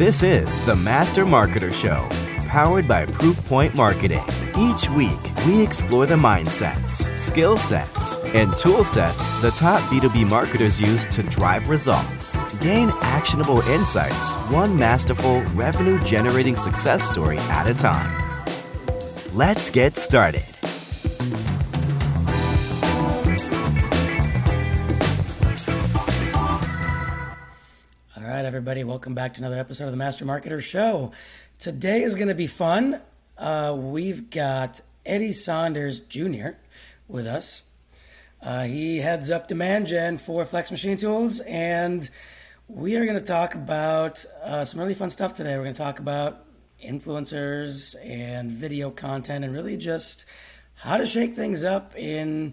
This is the Master Marketer Show, powered by Proofpoint Marketing. Each week, we explore the mindsets, skill sets, and tool sets the top B2B marketers use to drive results. Gain actionable insights, one masterful, revenue generating success story at a time. Let's get started. Everybody, welcome back to another episode of the Master Marketer Show. Today is going to be fun. Uh, we've got Eddie Saunders Jr. with us. Uh, he heads up demand gen for Flex Machine Tools, and we are going to talk about uh, some really fun stuff today. We're going to talk about influencers and video content, and really just how to shake things up in,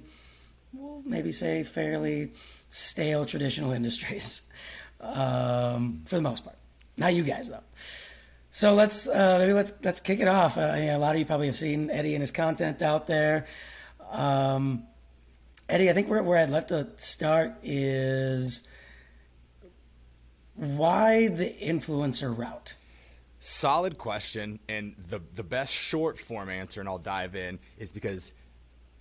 well, maybe say, fairly stale traditional industries um, for the most part. Not you guys though. So let's uh, maybe let's let's kick it off. Uh, know, a lot of you probably have seen Eddie and his content out there. Um, Eddie, I think where where I'd love to start is why the influencer route. Solid question, and the the best short form answer, and I'll dive in, is because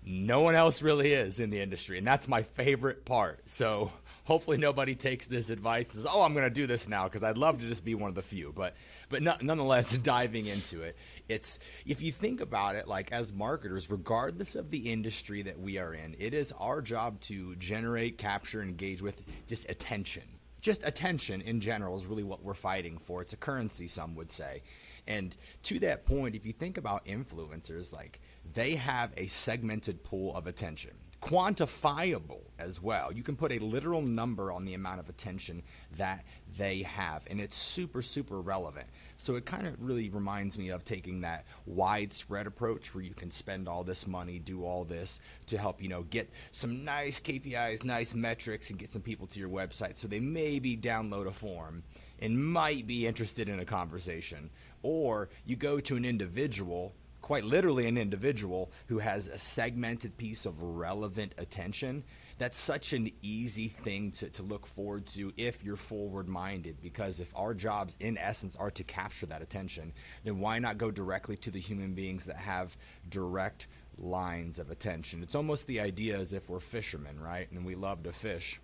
no one else really is in the industry, and that's my favorite part. So hopefully nobody takes this advice as oh i'm going to do this now because i'd love to just be one of the few but but no, nonetheless diving into it it's if you think about it like as marketers regardless of the industry that we are in it is our job to generate capture engage with just attention. Just attention in general is really what we're fighting for. It's a currency some would say. And to that point if you think about influencers like they have a segmented pool of attention quantifiable as well. You can put a literal number on the amount of attention that they have, and it's super, super relevant. So it kind of really reminds me of taking that widespread approach where you can spend all this money, do all this to help, you know, get some nice KPIs, nice metrics, and get some people to your website so they maybe download a form and might be interested in a conversation. Or you go to an individual quite literally an individual who has a segmented piece of relevant attention that's such an easy thing to, to look forward to if you're forward minded because if our jobs in essence are to capture that attention then why not go directly to the human beings that have direct lines of attention? It's almost the idea as if we're fishermen right? And we love to fish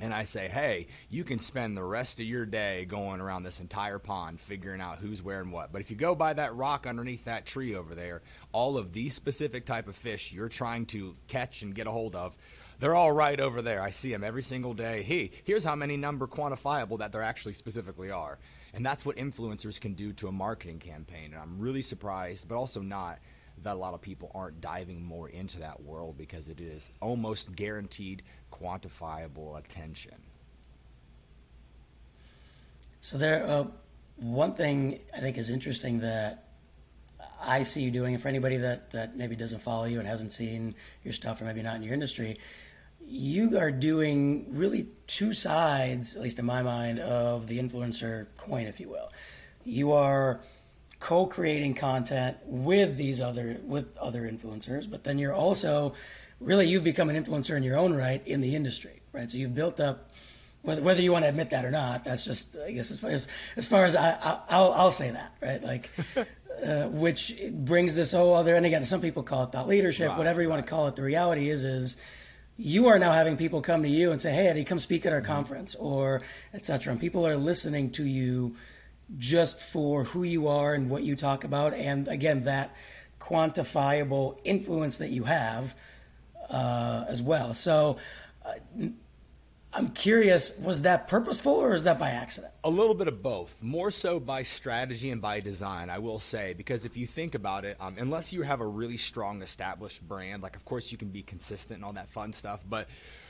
and I say, hey, you can spend the rest of your day going around this entire pond figuring out who's wearing what. But if you go by that rock underneath that tree over there, all of these specific type of fish you're trying to catch and get a hold of, they're all right over there. I see them every single day. Hey, here's how many number quantifiable that there actually specifically are. And that's what influencers can do to a marketing campaign. And I'm really surprised, but also not that a lot of people aren't diving more into that world because it is almost guaranteed quantifiable attention. So there, uh, one thing I think is interesting that I see you doing, and for anybody that that maybe doesn't follow you and hasn't seen your stuff, or maybe not in your industry, you are doing really two sides, at least in my mind, of the influencer coin, if you will. You are co-creating content with these other with other influencers, but then you're also really you've become an influencer in your own right in the industry, right? So you've built up whether, whether you want to admit that or not. That's just I guess as far as as far as I, I will I'll say that right, like. Uh, which brings this whole other and again some people call it thought leadership right, whatever you right. want to call it the reality is is you are now having people come to you and say hey eddie come speak at our mm-hmm. conference or etc and people are listening to you just for who you are and what you talk about, and again, that quantifiable influence that you have uh, as well. So, uh, I'm curious, was that purposeful or is that by accident? A little bit of both. More so by strategy and by design, I will say, because if you think about it, um, unless you have a really strong established brand, like of course you can be consistent and all that fun stuff, but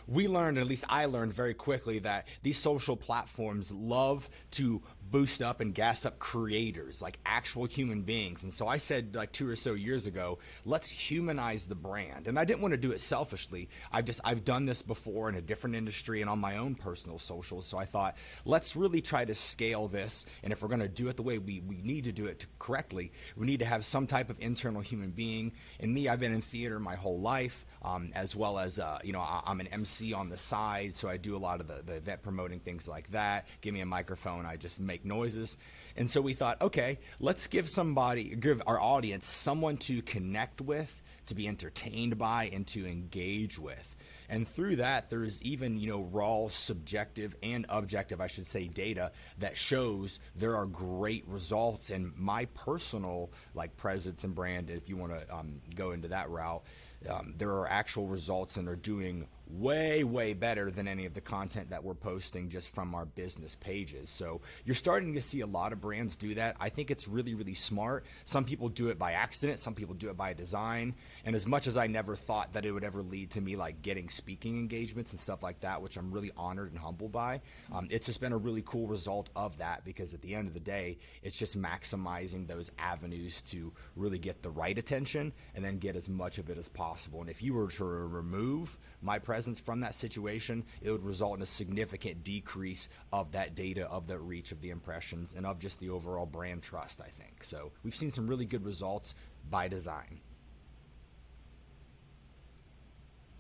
we learned, at least I learned very quickly, that these social platforms love to boost up and gas up creators, like actual human beings. And so I said, like two or so years ago, let's humanize the brand. And I didn't want to do it selfishly. I've just I've done this before in a different industry and on my own personal socials. So I thought, let's really try to scale this. And if we're going to do it the way we, we need to do it correctly, we need to have some type of internal human being. And me, I've been in theater my whole life, um, as well as uh, you know I, am an MC on the side, so I do a lot of the, the event promoting things like that. Give me a microphone, I just make noises. And so we thought, okay, let's give somebody, give our audience someone to connect with, to be entertained by, and to engage with. And through that, there's even, you know, raw, subjective, and objective, I should say, data that shows there are great results. And my personal, like, presence and brand, if you want to um, go into that route, um, there are actual results and they're doing way way better than any of the content that we're posting just from our business pages. So you're starting to see a lot of brands do that. I think it's really really smart. Some people do it by accident. Some people do it by design. And as much as i never thought that it would ever lead to me like getting speaking engagements and stuff like that which i'm really honored and humbled by um, it's just been a really cool result of that because at the end of the day it's just maximizing those avenues to really get the right attention and then get as much of it as possible. And if you were to remove my presence from that situation, it would result in a significant decrease of that data, of the reach of the impressions, and of just the overall brand trust, I think. So we've seen some really good results by design.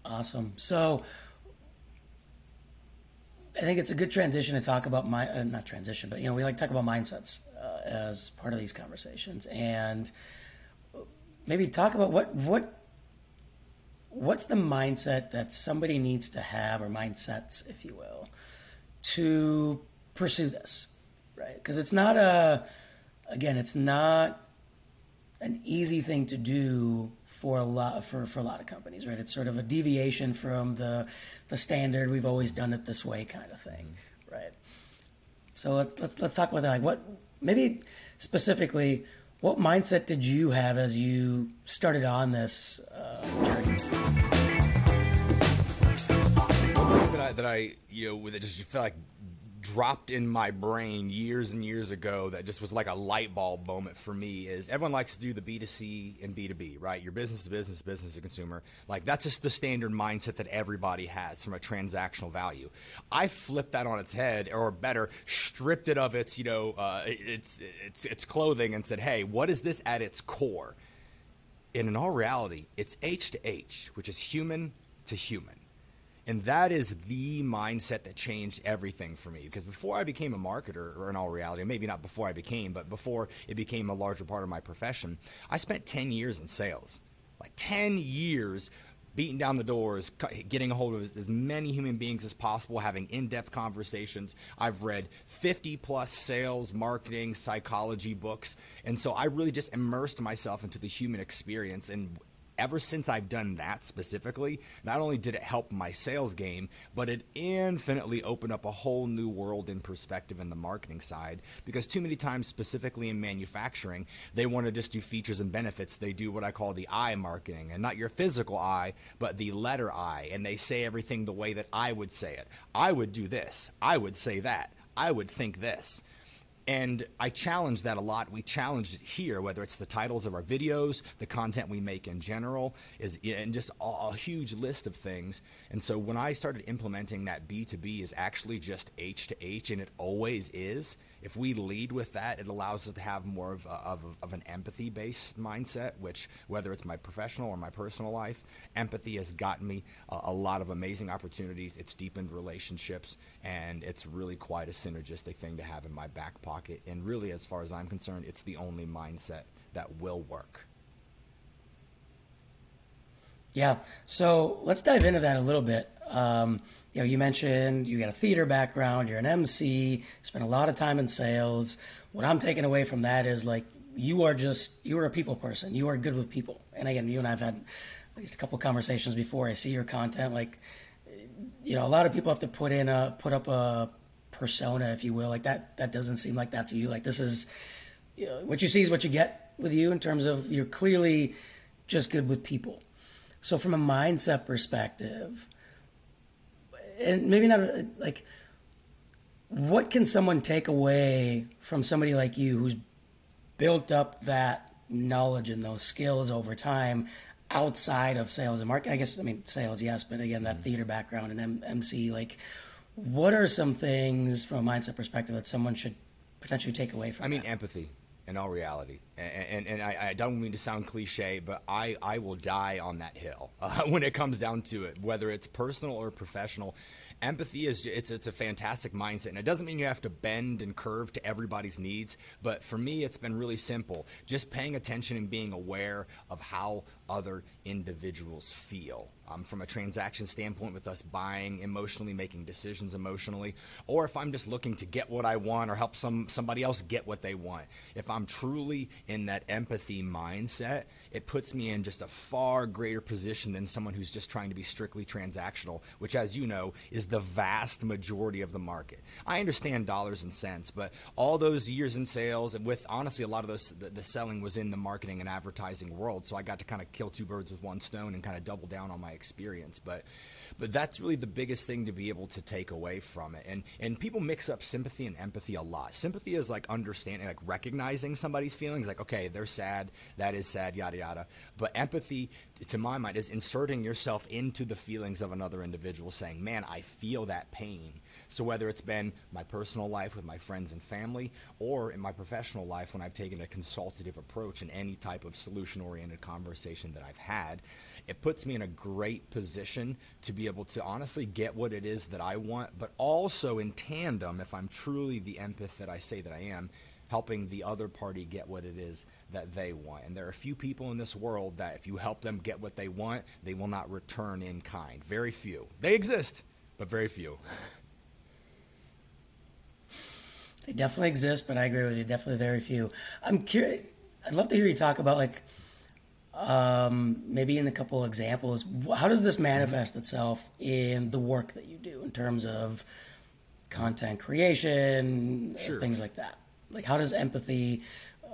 Awesome. So I think it's a good transition to talk about my uh, not transition, but you know we like to talk about mindsets uh, as part of these conversations, and maybe talk about what what what's the mindset that somebody needs to have, or mindsets, if you will, to pursue this, right? Because it's not a, again, it's not an easy thing to do for a lot for, for a lot of companies, right? It's sort of a deviation from the the standard. We've always done it this way, kind of thing, mm-hmm. right? So let's let's let's talk about that. Like what maybe specifically what mindset did you have as you started on this uh, journey? That I, that I, you know, with it just felt like dropped in my brain years and years ago that just was like a light bulb moment for me is everyone likes to do the B2C and B2B, right? Your business to business, business to consumer. Like that's just the standard mindset that everybody has from a transactional value. I flipped that on its head, or better, stripped it of its, you know, uh, its, its, its clothing and said, hey, what is this at its core? And in all reality, it's H to H, which is human to human. And that is the mindset that changed everything for me. Because before I became a marketer, or in all reality, maybe not before I became, but before it became a larger part of my profession, I spent 10 years in sales. Like 10 years beating down the doors, getting a hold of as many human beings as possible, having in depth conversations. I've read 50 plus sales, marketing, psychology books. And so I really just immersed myself into the human experience. And ever since I've done that specifically, not only did it help my sales game, but it infinitely opened up a whole new world in perspective in the marketing side. Because too many times, specifically in manufacturing, they want to just do features and benefits. They do what I call the I marketing, and not your physical I, but the letter I. And they say everything the way that I would say it. I would do this. I would say that. I would think this. And I challenge that a lot. We challenge it here, whether it's the titles of our videos, the content we make in general, is and just a, a, huge list of things. And so when I started implementing that B2B is actually just H to H, and it always is if we lead with that, it allows us to have more of, a, of, of an empathy based mindset, which, whether it's my professional or my personal life, empathy has gotten me a, a, lot of amazing opportunities. It's deepened relationships, and it's really quite a synergistic thing to have in my back pocket. And really, as far as I'm concerned, it's the only mindset that will work. Yeah. So let's dive into that a little bit. Um, you know, you mentioned you got a theater background, you're an MC, spent a lot of time in sales. What I'm taking away from that is like you are just you are a people person. You are good with people. And again, you and I've had at least a couple conversations before. I see your content like you know, a lot of people have to put in a put up a persona, if you will. Like that that doesn't seem like that to you. Like this is you know, what you see is what you get with you in terms of you're clearly just good with people. So from a mindset perspective, and maybe not like what can someone take away from somebody like you who's built up that knowledge and those skills over time outside of sales and marketing? I guess I mean sales, yes, but again, that mm-hmm. theater background and M- MC, like, what are some things from a mindset perspective that someone should potentially take away from? I mean, that? empathy in all reality. And, and, and I, I, don't mean to sound cliche, but I, I will die on that hill uh, when it comes down to it, whether it's personal or professional. Empathy is it's it's a fantastic mindset and it doesn't mean you have to bend and curve to everybody's needs but for me it's been really simple. Just paying attention and being aware of how other individuals feel um, from a transaction standpoint with us buying emotionally making decisions emotionally or if i'm just looking to get what i want or help some somebody else get what they want if i'm truly in that empathy mindset it puts me in just a far greater position than someone who's just trying to be strictly transactional, which, as you know, is the vast majority of the market. I understand dollars and cents, but all those years in sales, and with honestly, a lot of those, the, the selling was in the marketing and advertising world. So I got to kind of kill two birds with one stone and kind of double down on my experience. But but that's really the biggest thing to be able to take away from it. And and people mix up sympathy and empathy a lot. Sympathy is like understanding, like recognizing somebody's feelings, like okay, they're sad, that is sad, yada yada. But empathy, to my mind, is inserting yourself into the feelings of another individual, saying, "Man, I feel that pain." So whether it's been my personal life with my friends and family, or in my professional life when I've taken a consultative approach in any type of solution-oriented conversation that I've had, it puts me in a great position to be able to honestly get what it is that I want, but also in tandem, if I'm truly the empath that I say that I am, helping the other party get what it is that they want. And there are a few people in this world that if you help them get what they want, they will not return in kind. Very few. They exist, but very few. They definitely exist, but I agree with you. Definitely very few. I'm curious. I'd love to hear you talk about like um, maybe in a couple examples, how does this manifest itself in the work that you do in terms of content creation, sure. things like that? Like, how does empathy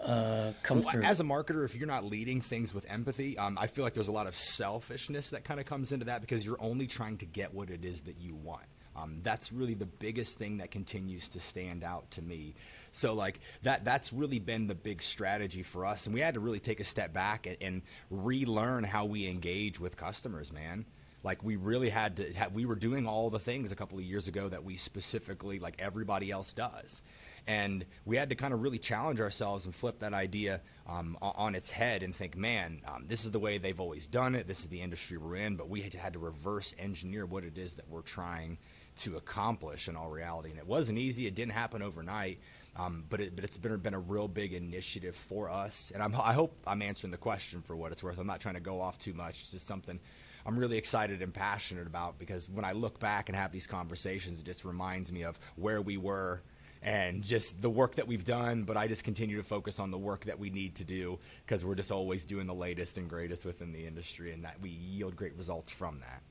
uh, come well, through? As a marketer, if you're not leading things with empathy, um, I feel like there's a lot of selfishness that kind of comes into that because you're only trying to get what it is that you want. Um, that's really the biggest thing that continues to stand out to me. So like that that's really been the big strategy for us, and we had to really take a step back and, and relearn how we engage with customers, man. Like we really had to have, we were doing all the things a couple of years ago that we specifically like everybody else does. And we had to kind of really challenge ourselves and flip that idea um, on its head and think man um, this is the way they've always done it. This is the industry we're in but we had to, had to reverse engineer what it is that we're trying to accomplish in all reality. And it wasn't easy. It didn't happen overnight. Um, but, it, but it's been, been a real big initiative for us. And I'm, I hope I'm answering the question for what it's worth. I'm not trying to go off too much. It's just something I'm really excited and passionate about because when I look back and have these conversations, it just reminds me of where we were and just the work that we've done. But I just continue to focus on the work that we need to do because we're just always doing the latest and greatest within the industry and that we yield great results from that.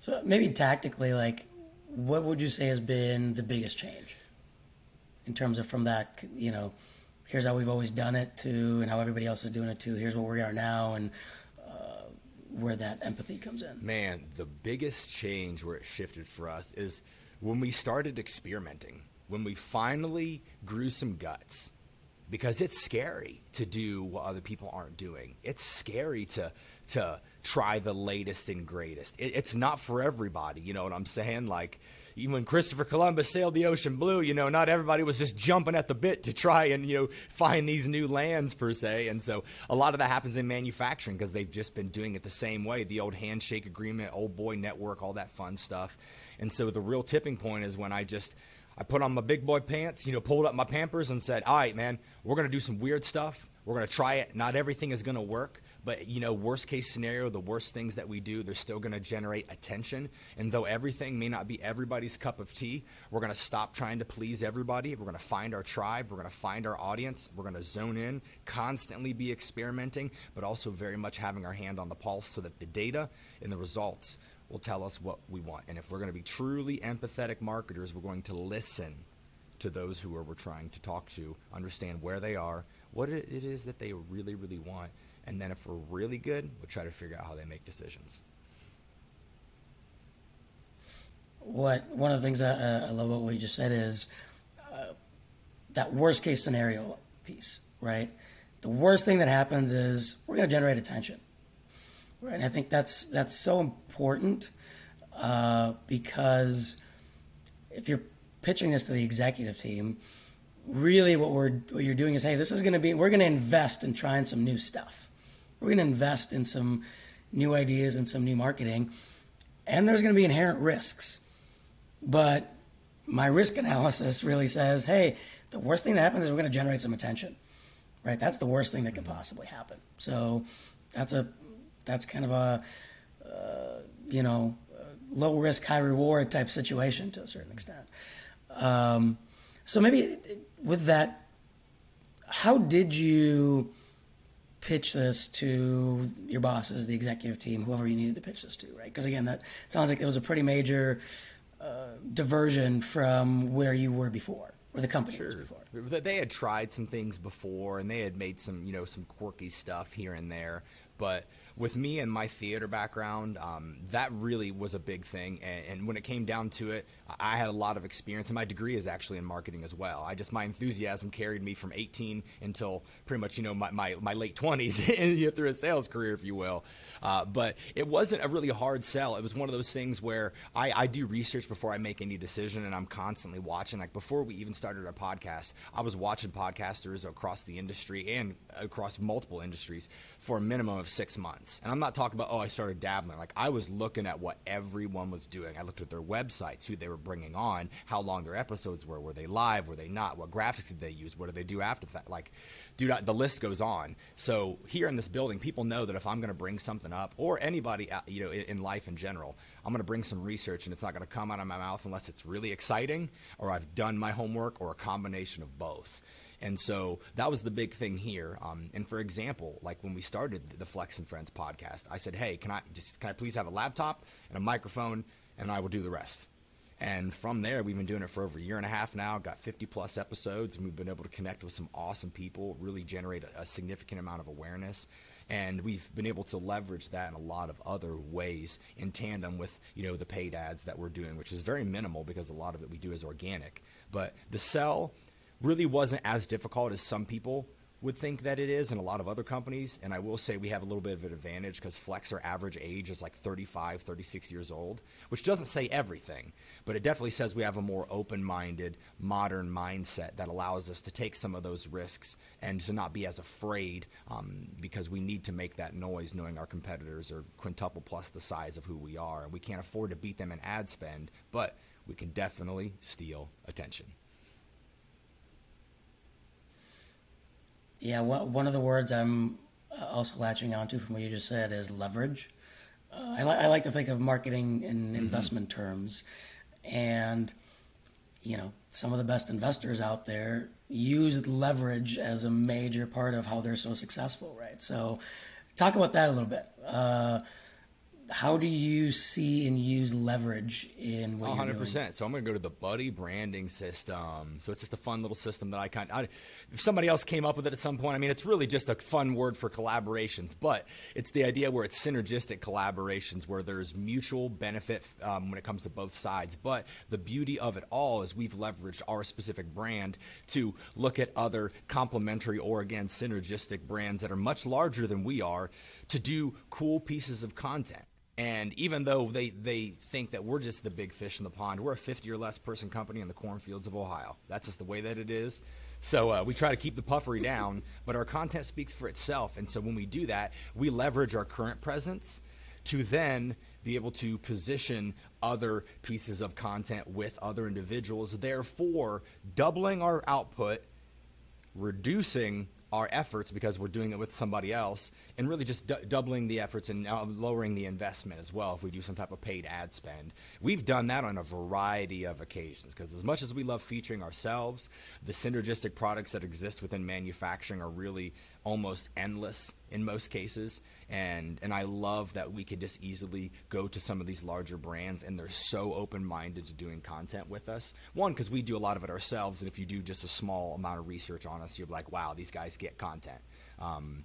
So maybe tactically, like, what would you say has been the biggest change in terms of from that, you know, here's how we've always done it to, and how everybody else is doing it to, here's where we are now, and uh, where that empathy comes in? Man, the biggest change where it shifted for us is when we started experimenting, when we finally grew some guts because it's scary to do what other people aren't doing. It's scary to to try the latest and greatest. It, it's not for everybody, you know what I'm saying? Like even when Christopher Columbus sailed the ocean blue, you know, not everybody was just jumping at the bit to try and you know find these new lands per se. And so a lot of that happens in manufacturing because they've just been doing it the same way, the old handshake agreement, old boy network, all that fun stuff. And so the real tipping point is when I just I put on my big boy pants, you know, pulled up my Pampers and said, "All right, man, we're going to do some weird stuff. We're going to try it. Not everything is going to work, but you know, worst case scenario, the worst things that we do, they're still going to generate attention. And though everything may not be everybody's cup of tea, we're going to stop trying to please everybody. We're going to find our tribe. We're going to find our audience. We're going to zone in, constantly be experimenting, but also very much having our hand on the pulse so that the data and the results will tell us what we want. And if we're going to be truly empathetic marketers, we're going to listen to those who we're trying to talk to, understand where they are, what it is that they really, really want. And then if we're really good, we'll try to figure out how they make decisions. What one of the things I, uh, I love about what you just said is uh, that worst case scenario piece, right? The worst thing that happens is we're going to generate attention, right? And I think that's that's so important uh, because if you're pitching this to the executive team, really what we're what you're doing is hey this is going to be we're going to invest in trying some new stuff we're going to invest in some new ideas and some new marketing and there's going to be inherent risks. But my risk analysis really says hey the worst thing that happens is we're going to generate some attention right? That's the worst thing that could possibly happen. So that's a that's kind of a uh, you know low risk high reward type situation to a certain extent. Um, so maybe with that, how did you pitch this to your bosses, the executive team, whoever you needed to pitch this to, right? Because again, that sounds like it was a pretty major uh, diversion from where you were before, where the company sure. was before. They had tried some things before, and they had made some, you know, some quirky stuff here and there, but with me and my theater background, um, that really was a big thing. And, and, when it came down to it, I had a lot of experience, and my degree is actually in marketing as well. I just my enthusiasm carried me from 18 until pretty much you know my my, my late 20s through a sales career, if you will. Uh, but it wasn't a really hard sell. It was one of those things where I, I do research before I make any decision, and I'm constantly watching. Like before we even started our podcast, I was watching podcasters across the industry and across multiple industries for a minimum of six months months. And I'm not talking about, oh, I started dabbling. Like, I was looking at what everyone was doing. I looked at their websites, who they were bringing on, how long their episodes were. Were they live? Were they not? What graphics did they use? What did they do after that? Like, dude, the list goes on. So here in this building, people know that if I'm going to bring something up, or anybody, uh, you know, in life in general, I'm going to bring some research, and it's not going to come out of my mouth unless it's really exciting, or I've done my homework, or a combination of both. And so that was the big thing here. Um, and for example, like when we started the Flex and Friends podcast, I said, "Hey, can I just can I please have a laptop and a microphone, and I will do the rest." And from there, we've been doing it for over a year and a half now. Got 50 plus episodes, and we've been able to connect with some awesome people, really generate a, a significant amount of awareness and we've been able to leverage that in a lot of other ways in tandem with you know the paid ads that we're doing which is very minimal because a lot of it we do is organic but the sell really wasn't as difficult as some people would think that it is and a lot of other companies. And i will say we have a little bit of an advantage because flex our average age is like 35 36 years old which doesn't say everything but it definitely says we have a more open-minded modern mindset that allows us to take some of those risks and to not be as afraid um, because we need to make that noise knowing our competitors are quintuple plus the size of who we are. And we can't afford to beat them in ad spend but we can definitely steal attention Yeah, one of the words I'm uh, also latching onto from what you just said is leverage. Uh, I, li- I, like to think of marketing in mm-hmm. investment terms, and you know, some of the best investors out there use leverage as a major part of how they're so successful, right? So, talk about that a little bit. Uh, how do you see and use leverage in what 100%. you're doing? 100. So I'm going to go to the Buddy branding system. So it's just a fun little system that I kind of, if somebody else came up with it at some point, I mean, it's really just a fun word for collaborations, but it's the idea where it's synergistic collaborations where there's mutual benefit um, when it comes to both sides. But the beauty of it all is we've leveraged our specific brand to look at other complementary or again synergistic brands that are much larger than we are to do cool pieces of content. And even though they, they think that we're just the big fish in the pond, we're a 50 or less person company in the cornfields of Ohio. That's just the way that it is. So uh, we try to keep the puffery down, but our content speaks for itself. And so when we do that, we leverage our current presence to then be able to position other pieces of content with other individuals, therefore doubling our output, reducing our efforts because we're doing it with somebody else and really just d- doubling the efforts and lowering the investment as well if we do some type of paid ad spend. We've done that on a variety of occasions because as much as we love featuring ourselves, the synergistic products that exist within manufacturing are really almost endless in most cases. And and I love that we could just easily go to some of these larger brands and they're so open-minded to doing content with us. One because we do a lot of it ourselves and if you do just a small amount of research on us you're like wow these guys get content. Um,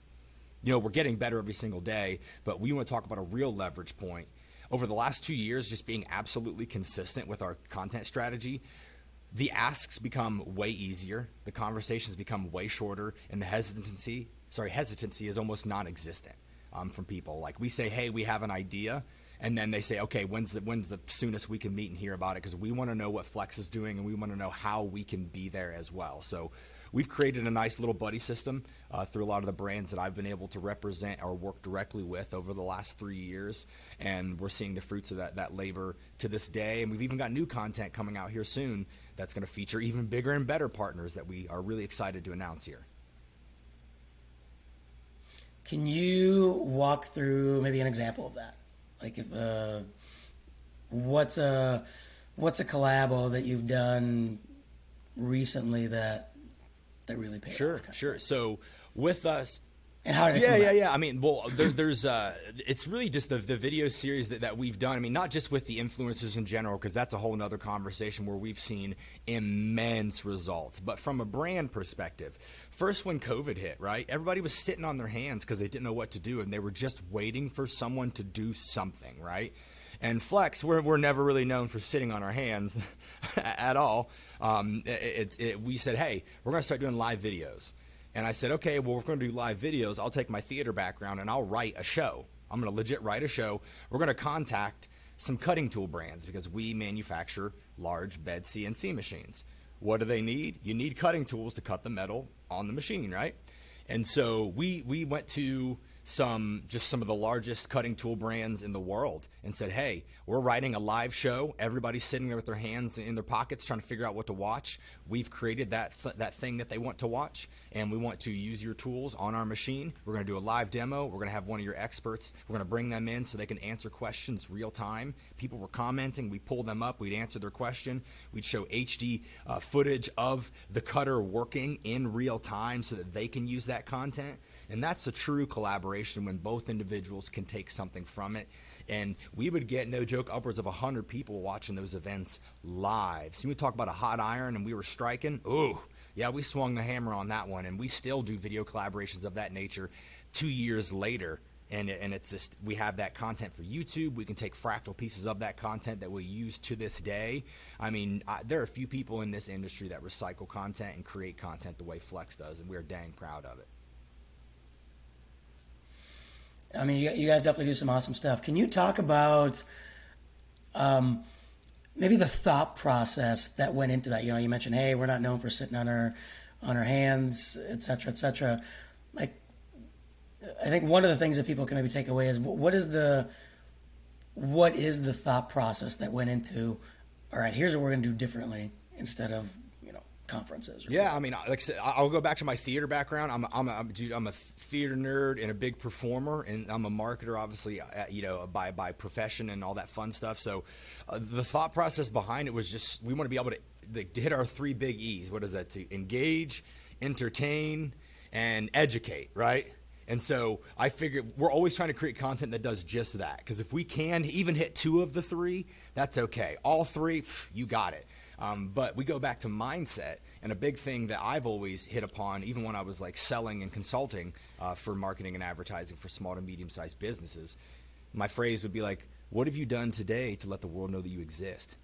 you know we're getting better every single day but we want to talk about a real leverage point. Over the last two years just being absolutely consistent with our content strategy the asks become way easier, the conversations become way shorter, and the hesitancy, sorry, hesitancy is almost non-existent um, from people. Like we say, hey, we have an idea, and then they say, okay, when's the when's the soonest we can meet and hear about it? Because we want to know what Flex is doing, and we want to know how we can be there as well. So we've created a nice little buddy system uh, through a lot of the brands that I've been able to represent or work directly with over the last three years, and we're seeing the fruits of that that labor to this day. And we've even got new content coming out here soon that's going to feature even bigger and better partners that we are really excited to announce here. Can you walk through maybe an example of that? Like if uh, what's a what's a collabo that you've done recently that that really paid sure, off? Sure, So with us, and how did it yeah, yeah, yeah. I mean, well, there, there's uh, it's really just the the video series that, that we've done. I mean, not just with the influencers in general, because that's a whole nother conversation where we've seen immense results. But from a brand perspective, first when COVID hit, right, everybody was sitting on their hands because they didn't know what to do, and they were just waiting for someone to do something, right. And Flex, we're, we're never really known for sitting on our hands at all. Um, it, it, it, we said, hey, we're going to start doing live videos. And I said, okay, well, we're going to do live videos. I'll take my theater background and I'll write a show. I'm going to legit write a show. We're going to contact some cutting tool brands because we manufacture large bed CNC machines. What do they need? You need cutting tools to cut the metal on the machine, right? And so we we went to some just some of the largest cutting tool brands in the world and said, "Hey, we're writing a live show. Everybody's sitting there with their hands in their pockets trying to figure out what to watch. We've created that that thing that they want to watch, and we want to use your tools on our machine. We're going to do a live demo. We're going to have one of your experts. We're going to bring them in so they can answer questions real time. People were commenting. We pulled them up. We'd answer their question. We'd show HD uh, footage of the cutter working in real time so that they can use that content." And that's a true collaboration when both individuals can take something from it. And we would get, no joke, upwards of 100 people watching those events live. So we talk about a hot iron and we were striking. Ooh, yeah, we swung the hammer on that one. And we still do video collaborations of that nature two years later. And, and it's just we have that content for YouTube. We can take fractal pieces of that content that we use to this day. I mean, I, there are a few people in this industry that recycle content and create content the way Flex does, and we're dang proud of it. I mean, you, you guys definitely do some awesome stuff. Can you talk about um, maybe the thought process that went into that? You know, you mentioned, hey, we're not known for sitting on our on our hands, et cetera, et cetera. Like, I think one of the things that people can maybe take away is what is the what is the thought process that went into? All right, here's what we're going to do differently instead of conferences. yeah, I mean, like I said, I'll go back to my theater background. I'm, I'm, a, dude, I'm a theater nerd and a big performer, and I'm a marketer, obviously, uh, you know, by by profession and all that fun stuff. So, uh, the thought process behind it was just we want to be able to, to hit our three big E's. What is that? To engage, entertain, and educate, right? And so I figured we're always trying to create content that does just that. Because if we can even hit two of the three, that's okay. All three, you got it. Um, but we go back to mindset, and a big thing that I've always hit upon, even when I was like selling and consulting uh, for marketing and advertising for small to medium sized businesses, my phrase would be like, "What have you done today to let the world know that you exist?"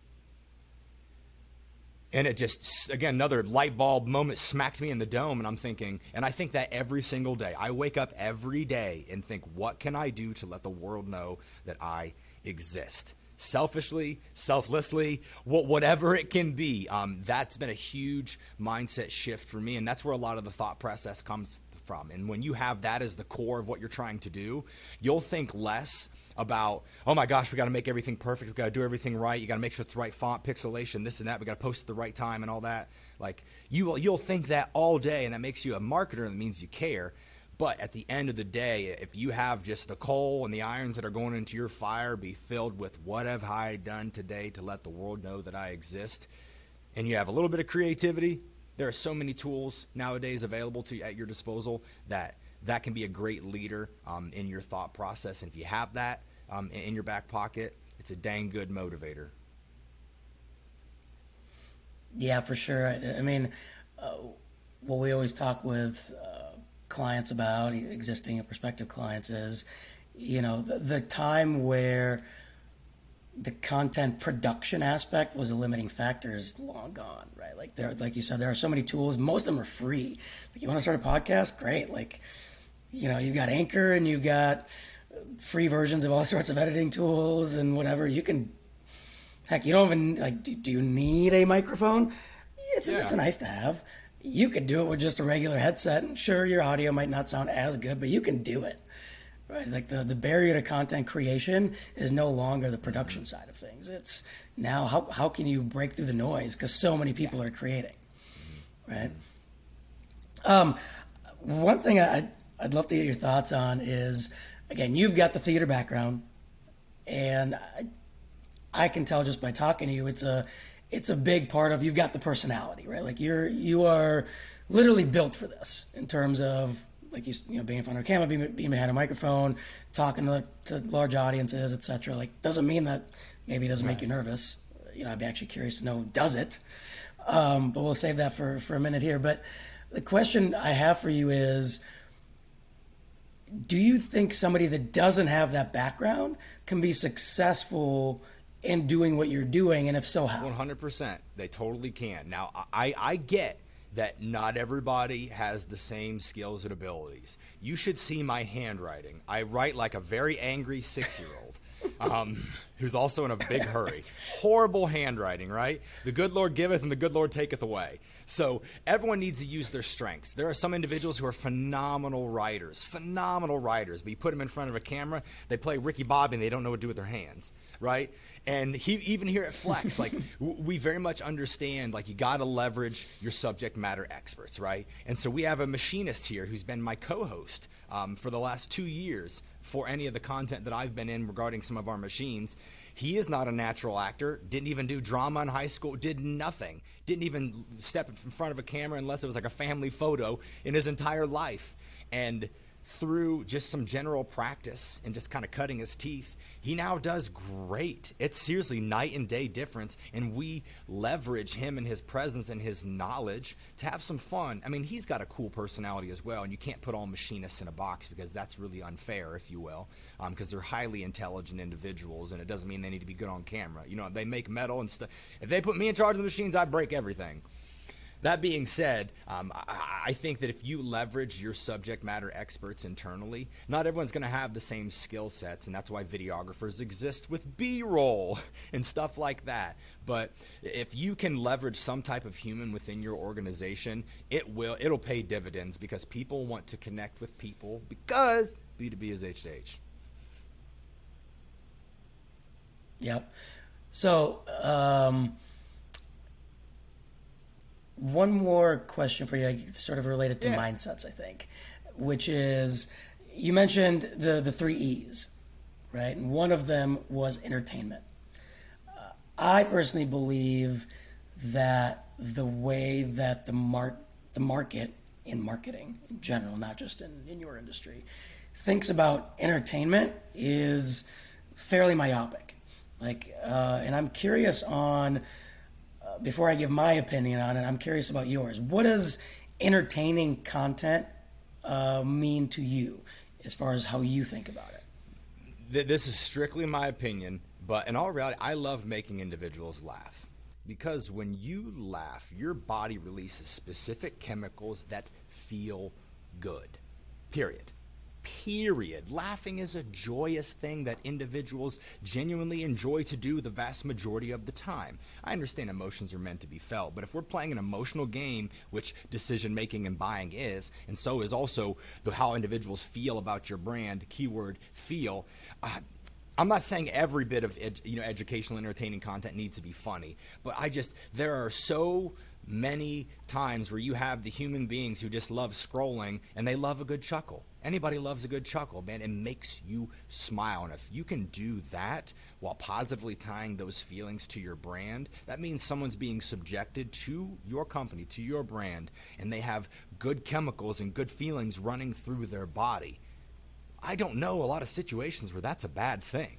And it just, again, another light bulb moment smacked me in the dome. And I'm thinking, and I think that every single day. I wake up every day and think, what can I do to let the world know that I exist? Selfishly, selflessly, whatever it can be. Um, that's been a huge mindset shift for me, and that's where a lot of the thought process comes from. And when you have that as the core of what you're trying to do, you'll think less about, oh my gosh, we got to make everything perfect. We got to do everything right. You got to make sure it's the right font, pixelation, this and that. We got to post at the right time and all that. Like you will, you'll think that all day, and that makes you a marketer. And that means you care. But at the end of the day, if you have just the coal and the irons that are going into your fire be filled with what have I done today to let the world know that I exist, and you have a little bit of creativity, there are so many tools nowadays available to at your disposal that that can be a great leader um, in your thought process. And if you have that um, in your back pocket, it's a dang good motivator. Yeah, for sure. I, I mean, uh, what we always talk with. Uh, clients about, existing and prospective clients, is you know the, the time where the content production aspect was a limiting factor is long gone, right? Like there, like you said, there are so many tools. Most of them are free. Like you want to start a podcast, great. Like you know, you've got Anchor and you've got free versions of all sorts of editing tools and whatever. You can, heck, you don't even like. Do, do you need a microphone? It's yeah. it's a nice to have. You could do it with just a regular headset, and sure, your audio might not sound as good, but you can do it. Right, like the, the barrier to content creation is no longer the production side of things. It's now how, how can you break through the noise because so many people are creating, right? Um, one thing I, I'd love to get your thoughts on is again, you've got the theater background, and I, I can tell just by talking to you, it's a it's a big part of you've got the personality, right? Like you're you are literally built for this in terms of like you, you know being in front of a camera, being, being behind a microphone, talking to, to large audiences, etc. Like doesn't mean that maybe it doesn't right. make you nervous. You know, I'd be actually curious to know does it. Um, but we'll save that for for a minute here. But the question I have for you is do you think somebody that doesn't have that background can be successful in doing what you're doing? And if so, how? 100%. They totally can. Now, I, I get that not everybody has the same skills and abilities. You should see my handwriting. I write like a very angry six year old. Um, who's also in a big hurry. Horrible handwriting, right? The good Lord giveth and the good Lord taketh away. So everyone needs to use their strengths. There are some individuals who are phenomenal writers, phenomenal writers, but you put them in front of a camera, they play Ricky Bobby and they don't know what to do with their hands, right? And he, even here at Flex, like we very much understand, like you got to leverage your subject matter experts, right? And so we have a machinist here who's been my co-host um, for the last two years for any of the content that I've been in regarding some of our machines. He is not a natural actor, didn't even do drama in high school, did nothing, didn't even step in front of a camera unless it was like a family photo in his entire life. And through just some general practice and just kind of cutting his teeth, he now does great. It's seriously night and day difference, and we leverage him and his presence and his knowledge to have some fun. I mean, he's got a cool personality as well, and you can't put all machinists in a box because that's really unfair, if you will, because um, they're highly intelligent individuals, and it doesn't mean they need to be good on camera. You know, they make metal and stuff. If they put me in charge of the machines, I break everything. That being said, um, I, I, think that if you leverage your subject matter experts internally, not everyone's going to have the same skill sets, and that's why videographers exist with B-roll and stuff like that. But if you can leverage some type of human within your organization, it will it'll pay dividends because people want to connect with people because B2B is H to H. Yep. So. Um one more question for you, sort of related to yeah. mindsets, I think, which is you mentioned the the three E's, right? And one of them was entertainment. Uh, I personally believe that the way that the mark the market in marketing in general, not just in, in your industry, thinks about entertainment is fairly myopic. Like, uh, and I'm curious on before I give my opinion on it, I'm curious about yours. What does entertaining content uh, mean to you as far as how you think about it? This is strictly my opinion, but in all reality, I love making individuals laugh. Because when you laugh, your body releases specific chemicals that feel good. Period period. Laughing is a joyous thing that individuals genuinely enjoy to do the vast majority of the time. I understand emotions are meant to be felt, but if we're playing an emotional game, which decision making and buying is, and so is also the, how individuals feel about your brand, keyword feel, uh, I'm not saying every bit of ed, you know educational entertaining content needs to be funny, but I just there are so many times where you have the human beings who just love scrolling and they love a good chuckle. Anybody loves a good chuckle, man. It makes you smile. And if you can do that while positively tying those feelings to your brand, that means someone's being subjected to your company, to your brand, and they have good chemicals and good feelings running through their body. I don't know a lot of situations where that's a bad thing.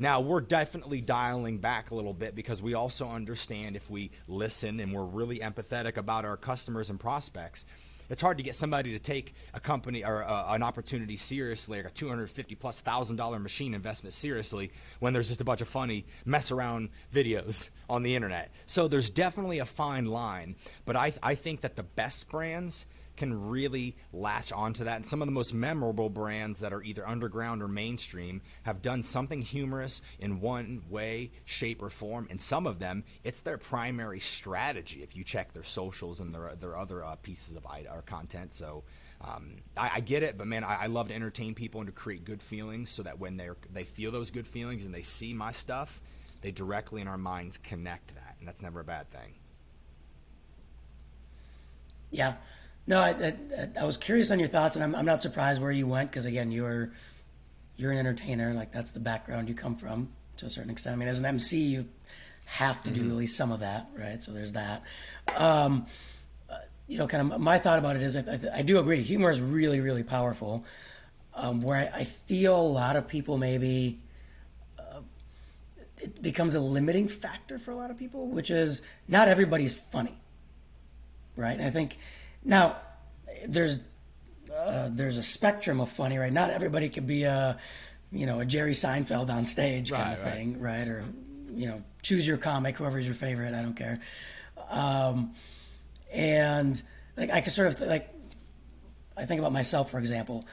Now, we're definitely dialing back a little bit because we also understand if we listen and we're really empathetic about our customers and prospects, it's hard to get somebody to take a company or uh, an opportunity seriously, like a 250 plus thousand dollar machine investment seriously, when there's just a bunch of funny mess around videos on the internet. So there's definitely a fine line, but I, I think that the best brands can really latch onto that. And some of the most memorable brands that are either underground or mainstream have done something humorous in one way, shape, or form. And some of them, it's their primary strategy if you check their socials and their, their other uh, pieces of or content. So um, I, I, get it, but man, I, I, love to entertain people and to create good feelings so that when they they feel those good feelings and they see my stuff, they directly in our minds connect that, and that's never a bad thing. Yeah, no, I, I, I was curious on your thoughts, and I'm, I'm not surprised where you went because again, you're you're an entertainer, like that's the background you come from to a certain extent. I mean, as an MC, you have to mm-hmm. do at least some of that, right? So there's that. Um, you know, kind of my thought about it is I, I, I do agree. Humor is really, really powerful. Um, where I, I, feel a lot of people maybe uh, it becomes a limiting factor for a lot of people, which is not everybody's funny, right? And I think now there's uh, there's a spectrum of funny, right? Not everybody could be a you know a Jerry Seinfeld on stage kind right, of thing, right. right? Or you know, choose your comic, whoever's your favorite. I don't care. Um, and like I can sort of like I think about myself, for example.